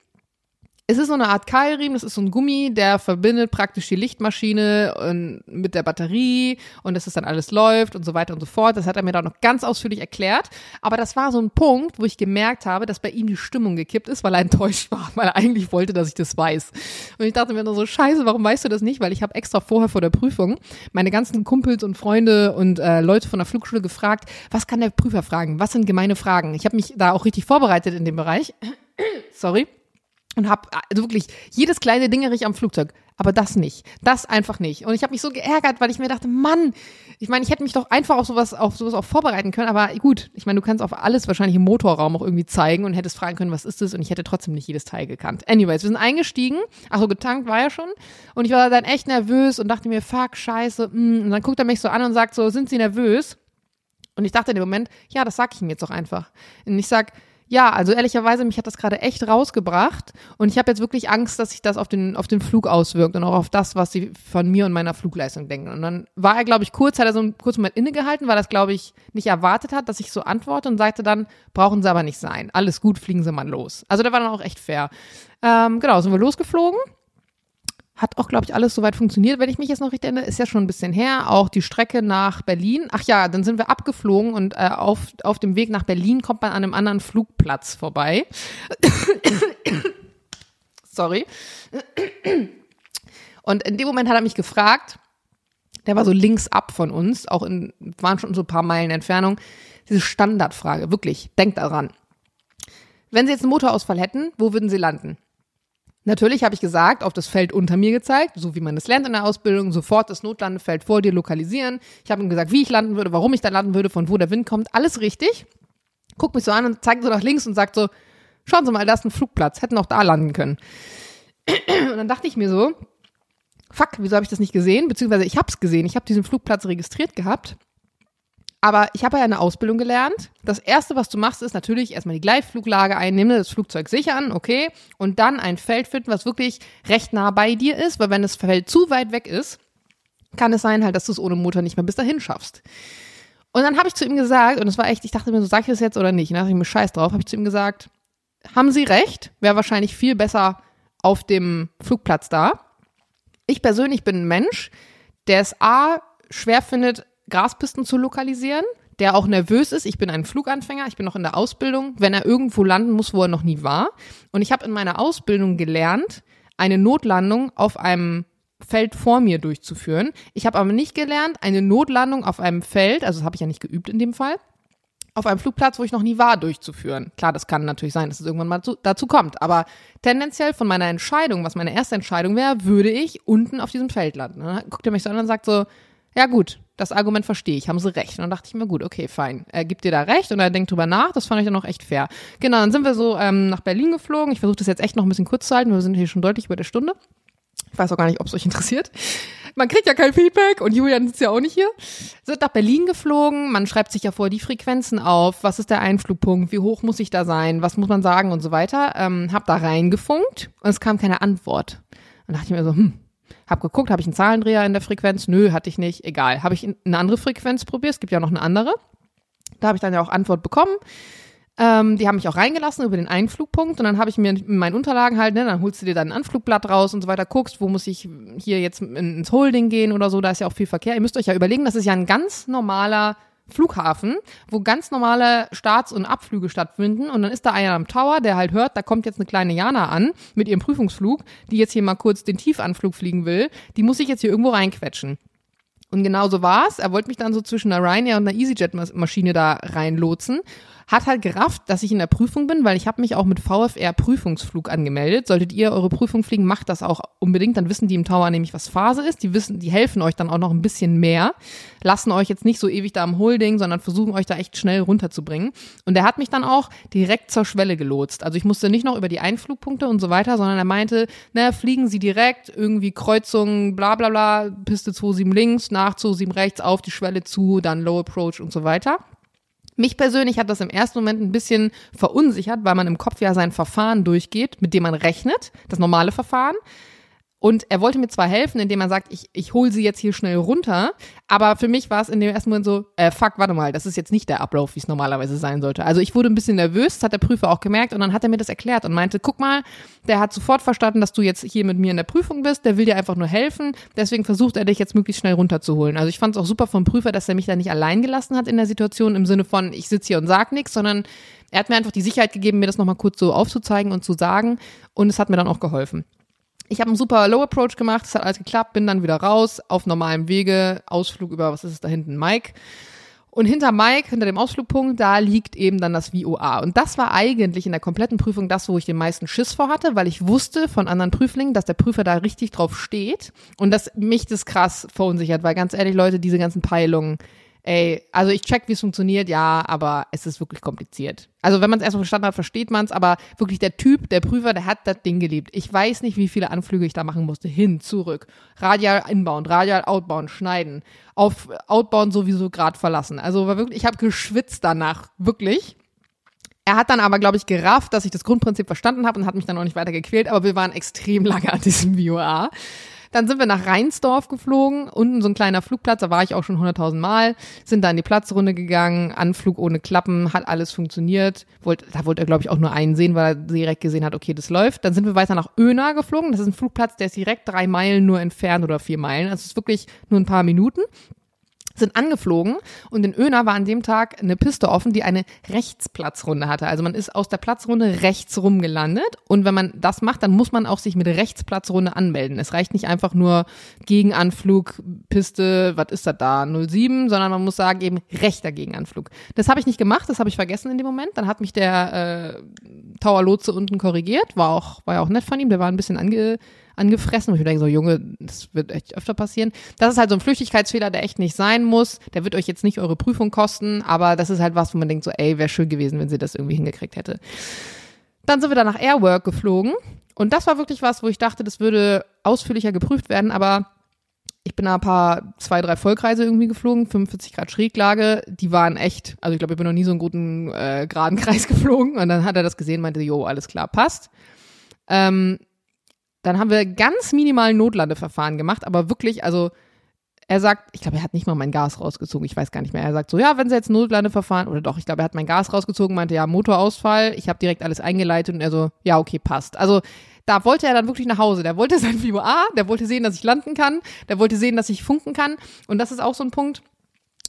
Es ist so eine Art Keilriemen, das ist so ein Gummi, der verbindet praktisch die Lichtmaschine mit der Batterie und dass es dann alles läuft und so weiter und so fort. Das hat er mir dann noch ganz ausführlich erklärt. Aber das war so ein Punkt, wo ich gemerkt habe, dass bei ihm die Stimmung gekippt ist, weil er enttäuscht war, weil er eigentlich wollte, dass ich das weiß. Und ich dachte mir nur so, scheiße, warum weißt du das nicht? Weil ich habe extra vorher vor der Prüfung meine ganzen Kumpels und Freunde und äh, Leute von der Flugschule gefragt, was kann der Prüfer fragen? Was sind gemeine Fragen? Ich habe mich da auch richtig vorbereitet in dem Bereich. Sorry und habe also wirklich jedes kleine Dingerich am Flugzeug, aber das nicht, das einfach nicht. Und ich habe mich so geärgert, weil ich mir dachte, Mann, ich meine, ich hätte mich doch einfach auf sowas auf sowas auch vorbereiten können, aber gut, ich meine, du kannst auf alles wahrscheinlich im Motorraum auch irgendwie zeigen und hättest fragen können, was ist das und ich hätte trotzdem nicht jedes Teil gekannt. Anyways, wir sind eingestiegen, ach so getankt war ja schon und ich war dann echt nervös und dachte mir, fuck, scheiße, mm. und dann guckt er mich so an und sagt so, sind Sie nervös? Und ich dachte in dem Moment, ja, das sag ich ihm jetzt doch einfach. Und ich sag, Ja, also ehrlicherweise, mich hat das gerade echt rausgebracht und ich habe jetzt wirklich Angst, dass sich das auf den, auf den Flug auswirkt und auch auf das, was sie von mir und meiner Flugleistung denken. Und dann war er, glaube ich, kurz, hat er so einen kurzen Moment innegehalten, weil er das, glaube ich, nicht erwartet hat, dass ich so antworte und sagte dann, brauchen sie aber nicht sein. Alles gut, fliegen sie mal los. Also der war dann auch echt fair. Ähm, genau, sind wir losgeflogen hat auch, glaube ich, alles soweit funktioniert, wenn ich mich jetzt noch richtig erinnere. Ist ja schon ein bisschen her. Auch die Strecke nach Berlin. Ach ja, dann sind wir abgeflogen und äh, auf, auf dem Weg nach Berlin kommt man an einem anderen Flugplatz vorbei. Sorry. Und in dem Moment hat er mich gefragt, der war so links ab von uns, auch in, waren schon so ein paar Meilen Entfernung. Diese Standardfrage, wirklich, denkt daran. Wenn Sie jetzt einen Motorausfall hätten, wo würden Sie landen? Natürlich habe ich gesagt, auf das Feld unter mir gezeigt, so wie man es lernt in der Ausbildung, sofort das Notlandefeld vor dir lokalisieren. Ich habe ihm gesagt, wie ich landen würde, warum ich da landen würde, von wo der Wind kommt, alles richtig. Guckt mich so an und zeigt so nach links und sagt so, schauen Sie mal, da ist ein Flugplatz, hätten auch da landen können. Und dann dachte ich mir so, fuck, wieso habe ich das nicht gesehen? Beziehungsweise ich habe es gesehen, ich habe diesen Flugplatz registriert gehabt aber ich habe ja eine Ausbildung gelernt. Das erste, was du machst, ist natürlich erstmal die Gleitfluglage einnehmen, das Flugzeug sichern, okay, und dann ein Feld finden, was wirklich recht nah bei dir ist, weil wenn das Feld zu weit weg ist, kann es sein halt, dass du es ohne Motor nicht mehr bis dahin schaffst. Und dann habe ich zu ihm gesagt, und es war echt, ich dachte mir so, sag ich das jetzt oder nicht? Und dann dachte ich mir scheiß drauf, habe ich zu ihm gesagt, haben Sie recht, wäre wahrscheinlich viel besser auf dem Flugplatz da. Ich persönlich bin ein Mensch, der es A schwer findet, Graspisten zu lokalisieren, der auch nervös ist. Ich bin ein Fluganfänger, ich bin noch in der Ausbildung, wenn er irgendwo landen muss, wo er noch nie war. Und ich habe in meiner Ausbildung gelernt, eine Notlandung auf einem Feld vor mir durchzuführen. Ich habe aber nicht gelernt, eine Notlandung auf einem Feld, also das habe ich ja nicht geübt in dem Fall, auf einem Flugplatz, wo ich noch nie war, durchzuführen. Klar, das kann natürlich sein, dass es irgendwann mal zu, dazu kommt. Aber tendenziell von meiner Entscheidung, was meine erste Entscheidung wäre, würde ich unten auf diesem Feld landen. Dann guckt er mich so an und sagt so, ja gut, das Argument verstehe ich, haben sie recht. Und dann dachte ich mir, gut, okay, fein. Er gibt dir da recht und er denkt drüber nach. Das fand ich dann auch echt fair. Genau, dann sind wir so ähm, nach Berlin geflogen. Ich versuche das jetzt echt noch ein bisschen kurz zu halten. Wir sind hier schon deutlich über der Stunde. Ich weiß auch gar nicht, ob es euch interessiert. Man kriegt ja kein Feedback und Julian sitzt ja auch nicht hier. Sind nach Berlin geflogen. Man schreibt sich ja vor die Frequenzen auf. Was ist der Einflugpunkt? Wie hoch muss ich da sein? Was muss man sagen und so weiter. Ähm, hab da reingefunkt und es kam keine Antwort. Dann dachte ich mir so, hm, hab geguckt, habe ich einen Zahlendreher in der Frequenz? Nö, hatte ich nicht. Egal. Habe ich eine andere Frequenz probiert? Es gibt ja noch eine andere. Da habe ich dann ja auch Antwort bekommen. Ähm, die haben mich auch reingelassen über den Einflugpunkt und dann habe ich mir in meinen Unterlagen halt, ne, dann holst du dir dann ein Anflugblatt raus und so weiter, guckst, wo muss ich hier jetzt ins Holding gehen oder so, da ist ja auch viel Verkehr. Ihr müsst euch ja überlegen, das ist ja ein ganz normaler Flughafen, wo ganz normale Starts- und Abflüge stattfinden. Und dann ist da einer am Tower, der halt hört, da kommt jetzt eine kleine Jana an mit ihrem Prüfungsflug, die jetzt hier mal kurz den Tiefanflug fliegen will. Die muss ich jetzt hier irgendwo reinquetschen. Und genau so war's. Er wollte mich dann so zwischen einer Ryanair und einer EasyJet-Maschine da reinlotsen hat halt gerafft, dass ich in der Prüfung bin, weil ich habe mich auch mit VFR Prüfungsflug angemeldet. Solltet ihr eure Prüfung fliegen, macht das auch unbedingt. Dann wissen die im Tower nämlich, was Phase ist. Die wissen, die helfen euch dann auch noch ein bisschen mehr, lassen euch jetzt nicht so ewig da am Holding, sondern versuchen euch da echt schnell runterzubringen. Und der hat mich dann auch direkt zur Schwelle gelotst. Also ich musste nicht noch über die Einflugpunkte und so weiter, sondern er meinte, na, fliegen Sie direkt, irgendwie Kreuzung, bla bla bla, Piste 27 links, nach 27 rechts, auf die Schwelle zu, dann Low Approach und so weiter. Mich persönlich hat das im ersten Moment ein bisschen verunsichert, weil man im Kopf ja sein Verfahren durchgeht, mit dem man rechnet, das normale Verfahren. Und er wollte mir zwar helfen, indem er sagt, ich, ich hole sie jetzt hier schnell runter, aber für mich war es in dem ersten Moment so, äh, fuck, warte mal, das ist jetzt nicht der Ablauf, wie es normalerweise sein sollte. Also ich wurde ein bisschen nervös, das hat der Prüfer auch gemerkt und dann hat er mir das erklärt und meinte, guck mal, der hat sofort verstanden, dass du jetzt hier mit mir in der Prüfung bist, der will dir einfach nur helfen, deswegen versucht er dich jetzt möglichst schnell runterzuholen. Also ich fand es auch super vom Prüfer, dass er mich da nicht allein gelassen hat in der Situation, im Sinne von, ich sitze hier und sag nichts, sondern er hat mir einfach die Sicherheit gegeben, mir das nochmal kurz so aufzuzeigen und zu sagen und es hat mir dann auch geholfen. Ich habe einen super Low Approach gemacht, es hat alles geklappt, bin dann wieder raus, auf normalem Wege, Ausflug über, was ist es da hinten, Mike. Und hinter Mike, hinter dem Ausflugpunkt, da liegt eben dann das VOA. Und das war eigentlich in der kompletten Prüfung das, wo ich den meisten Schiss vor hatte, weil ich wusste von anderen Prüflingen, dass der Prüfer da richtig drauf steht und dass mich das krass verunsichert, weil ganz ehrlich, Leute, diese ganzen Peilungen, ey, also ich check, wie es funktioniert, ja, aber es ist wirklich kompliziert. Also wenn man es erstmal verstanden hat, versteht man es, aber wirklich der Typ, der Prüfer, der hat das Ding geliebt. Ich weiß nicht, wie viele Anflüge ich da machen musste. Hin, zurück, radial inbound, radial outbound, schneiden, auf outbound sowieso gerade verlassen. Also war wirklich, ich habe geschwitzt danach, wirklich. Er hat dann aber, glaube ich, gerafft, dass ich das Grundprinzip verstanden habe und hat mich dann auch nicht weiter gequält, aber wir waren extrem lange an diesem VOA. Dann sind wir nach Rheinsdorf geflogen, unten so ein kleiner Flugplatz, da war ich auch schon 100.000 Mal, sind da in die Platzrunde gegangen, Anflug ohne Klappen, hat alles funktioniert. Wollt, da wollte er, glaube ich, auch nur einen sehen, weil er direkt gesehen hat, okay, das läuft. Dann sind wir weiter nach Öna geflogen, das ist ein Flugplatz, der ist direkt drei Meilen nur entfernt oder vier Meilen, also es ist wirklich nur ein paar Minuten sind angeflogen und in Öna war an dem Tag eine Piste offen, die eine Rechtsplatzrunde hatte. Also man ist aus der Platzrunde rechts rum gelandet und wenn man das macht, dann muss man auch sich mit Rechtsplatzrunde anmelden. Es reicht nicht einfach nur Gegenanflug, Piste, was ist das da, 07, sondern man muss sagen eben rechter Gegenanflug. Das habe ich nicht gemacht, das habe ich vergessen in dem Moment. Dann hat mich der äh, Tower Lotse unten korrigiert, war auch war ja auch nett von ihm, der war ein bisschen ange angefressen. Und ich denke so, Junge, das wird echt öfter passieren. Das ist halt so ein Flüchtigkeitsfehler, der echt nicht sein muss. Der wird euch jetzt nicht eure Prüfung kosten, aber das ist halt was, wo man denkt so, ey, wäre schön gewesen, wenn sie das irgendwie hingekriegt hätte. Dann sind wir dann nach Airwork geflogen. Und das war wirklich was, wo ich dachte, das würde ausführlicher geprüft werden, aber ich bin da ein paar, zwei, drei Vollkreise irgendwie geflogen, 45 Grad Schräglage, die waren echt, also ich glaube, ich bin noch nie so einen guten äh, geraden Kreis geflogen und dann hat er das gesehen, meinte, jo, alles klar, passt. Ähm, dann haben wir ganz minimal Notlandeverfahren gemacht, aber wirklich, also er sagt, ich glaube, er hat nicht mal mein Gas rausgezogen, ich weiß gar nicht mehr. Er sagt so, ja, wenn Sie jetzt Notlandeverfahren, oder doch, ich glaube, er hat mein Gas rausgezogen, meinte, ja, Motorausfall, ich habe direkt alles eingeleitet und er so, ja, okay, passt. Also da wollte er dann wirklich nach Hause. Der wollte sein Fibo A, der wollte sehen, dass ich landen kann, der wollte sehen, dass ich funken kann. Und das ist auch so ein Punkt,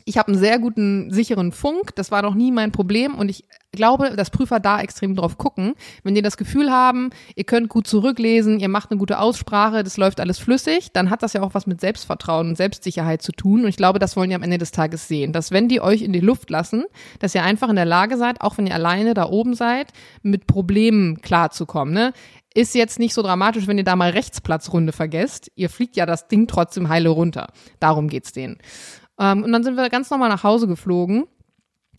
ich habe einen sehr guten, sicheren Funk. Das war noch nie mein Problem. Und ich glaube, dass Prüfer da extrem drauf gucken. Wenn die das Gefühl haben, ihr könnt gut zurücklesen, ihr macht eine gute Aussprache, das läuft alles flüssig, dann hat das ja auch was mit Selbstvertrauen und Selbstsicherheit zu tun. Und ich glaube, das wollen die am Ende des Tages sehen. Dass wenn die euch in die Luft lassen, dass ihr einfach in der Lage seid, auch wenn ihr alleine da oben seid, mit Problemen klarzukommen. Ne? Ist jetzt nicht so dramatisch, wenn ihr da mal Rechtsplatzrunde vergesst. Ihr fliegt ja das Ding trotzdem heile runter. Darum geht's denen. Ähm, und dann sind wir ganz normal nach Hause geflogen.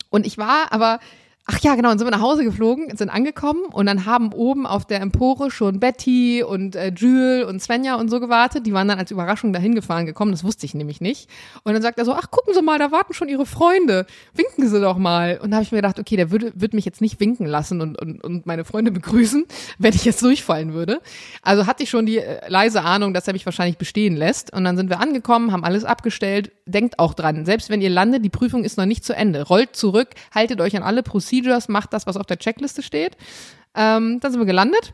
Und ich war aber Ach ja, genau, dann sind wir nach Hause geflogen, sind angekommen und dann haben oben auf der Empore schon Betty und äh, Jules und Svenja und so gewartet. Die waren dann als Überraschung dahin gefahren gekommen, das wusste ich nämlich nicht. Und dann sagt er so, ach, gucken Sie mal, da warten schon Ihre Freunde. Winken Sie doch mal. Und da habe ich mir gedacht, okay, der würde, würde mich jetzt nicht winken lassen und, und, und meine Freunde begrüßen, wenn ich jetzt durchfallen würde. Also hatte ich schon die äh, leise Ahnung, dass er mich wahrscheinlich bestehen lässt. Und dann sind wir angekommen, haben alles abgestellt. Denkt auch dran, selbst wenn ihr landet, die Prüfung ist noch nicht zu Ende. Rollt zurück, haltet euch an alle Procedures Procedures, macht das, was auf der Checkliste steht. Ähm, dann sind wir gelandet.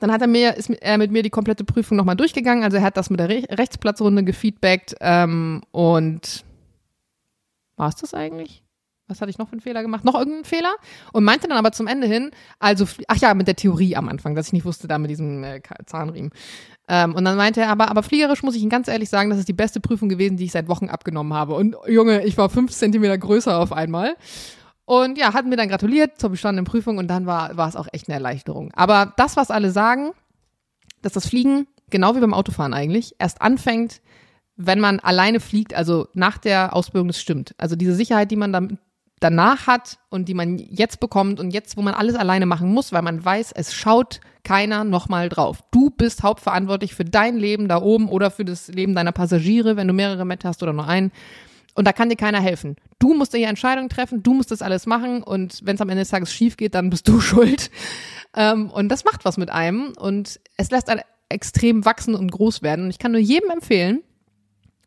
Dann hat er mir, ist er mit mir die komplette Prüfung nochmal durchgegangen. Also er hat das mit der Re Rechtsplatzrunde gefeedbackt ähm, und war es das eigentlich? Was hatte ich noch für einen Fehler gemacht? Noch irgendeinen Fehler? Und meinte dann aber zum Ende hin, also, ach ja, mit der Theorie am Anfang, dass ich nicht wusste, da mit diesem äh, Zahnriemen. Ähm, und dann meinte er aber, aber fliegerisch muss ich Ihnen ganz ehrlich sagen, das ist die beste Prüfung gewesen, die ich seit Wochen abgenommen habe. Und Junge, ich war fünf Zentimeter größer auf einmal. Und ja, hatten mir dann gratuliert zur bestandenen Prüfung und dann war, war es auch echt eine Erleichterung. Aber das, was alle sagen, dass das Fliegen, genau wie beim Autofahren eigentlich, erst anfängt, wenn man alleine fliegt, also nach der Ausbildung, das stimmt. Also diese Sicherheit, die man dann danach hat und die man jetzt bekommt und jetzt, wo man alles alleine machen muss, weil man weiß, es schaut keiner nochmal drauf. Du bist hauptverantwortlich für dein Leben da oben oder für das Leben deiner Passagiere, wenn du mehrere Met hast oder nur einen. Und da kann dir keiner helfen. Du musst dir Entscheidungen treffen, du musst das alles machen und wenn es am Ende des Tages schief geht, dann bist du schuld. Ähm, und das macht was mit einem und es lässt einen extrem wachsen und groß werden. Und ich kann nur jedem empfehlen,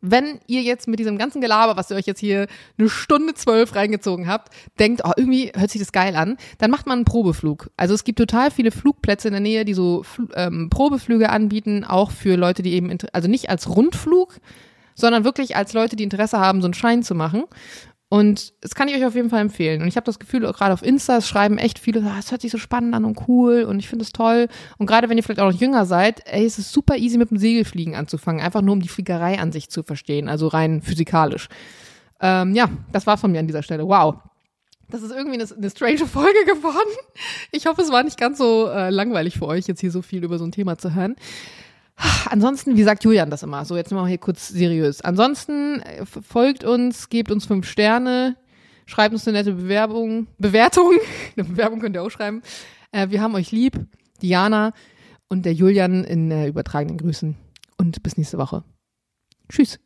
wenn ihr jetzt mit diesem ganzen Gelaber, was ihr euch jetzt hier eine Stunde zwölf reingezogen habt, denkt, oh, irgendwie hört sich das geil an, dann macht man einen Probeflug. Also es gibt total viele Flugplätze in der Nähe, die so ähm, Probeflüge anbieten, auch für Leute, die eben, also nicht als Rundflug, sondern wirklich als Leute, die Interesse haben, so einen Schein zu machen. Und das kann ich euch auf jeden Fall empfehlen. Und ich habe das Gefühl, gerade auf Insta es schreiben echt viele, ah, es hört sich so spannend an und cool und ich finde es toll. Und gerade wenn ihr vielleicht auch noch jünger seid, ey, es ist super easy mit dem Segelfliegen anzufangen, einfach nur um die Fliegerei an sich zu verstehen, also rein physikalisch. Ähm, ja, das war von mir an dieser Stelle. Wow. Das ist irgendwie eine, eine strange Folge geworden. Ich hoffe, es war nicht ganz so äh, langweilig für euch, jetzt hier so viel über so ein Thema zu hören. Ansonsten, wie sagt Julian das immer? So, jetzt machen wir hier kurz seriös. Ansonsten äh, folgt uns, gebt uns fünf Sterne, schreibt uns eine nette Bewerbung, Bewertung. eine Bewerbung könnt ihr auch schreiben. Äh, wir haben euch lieb. Diana und der Julian in äh, übertragenen Grüßen. Und bis nächste Woche. Tschüss.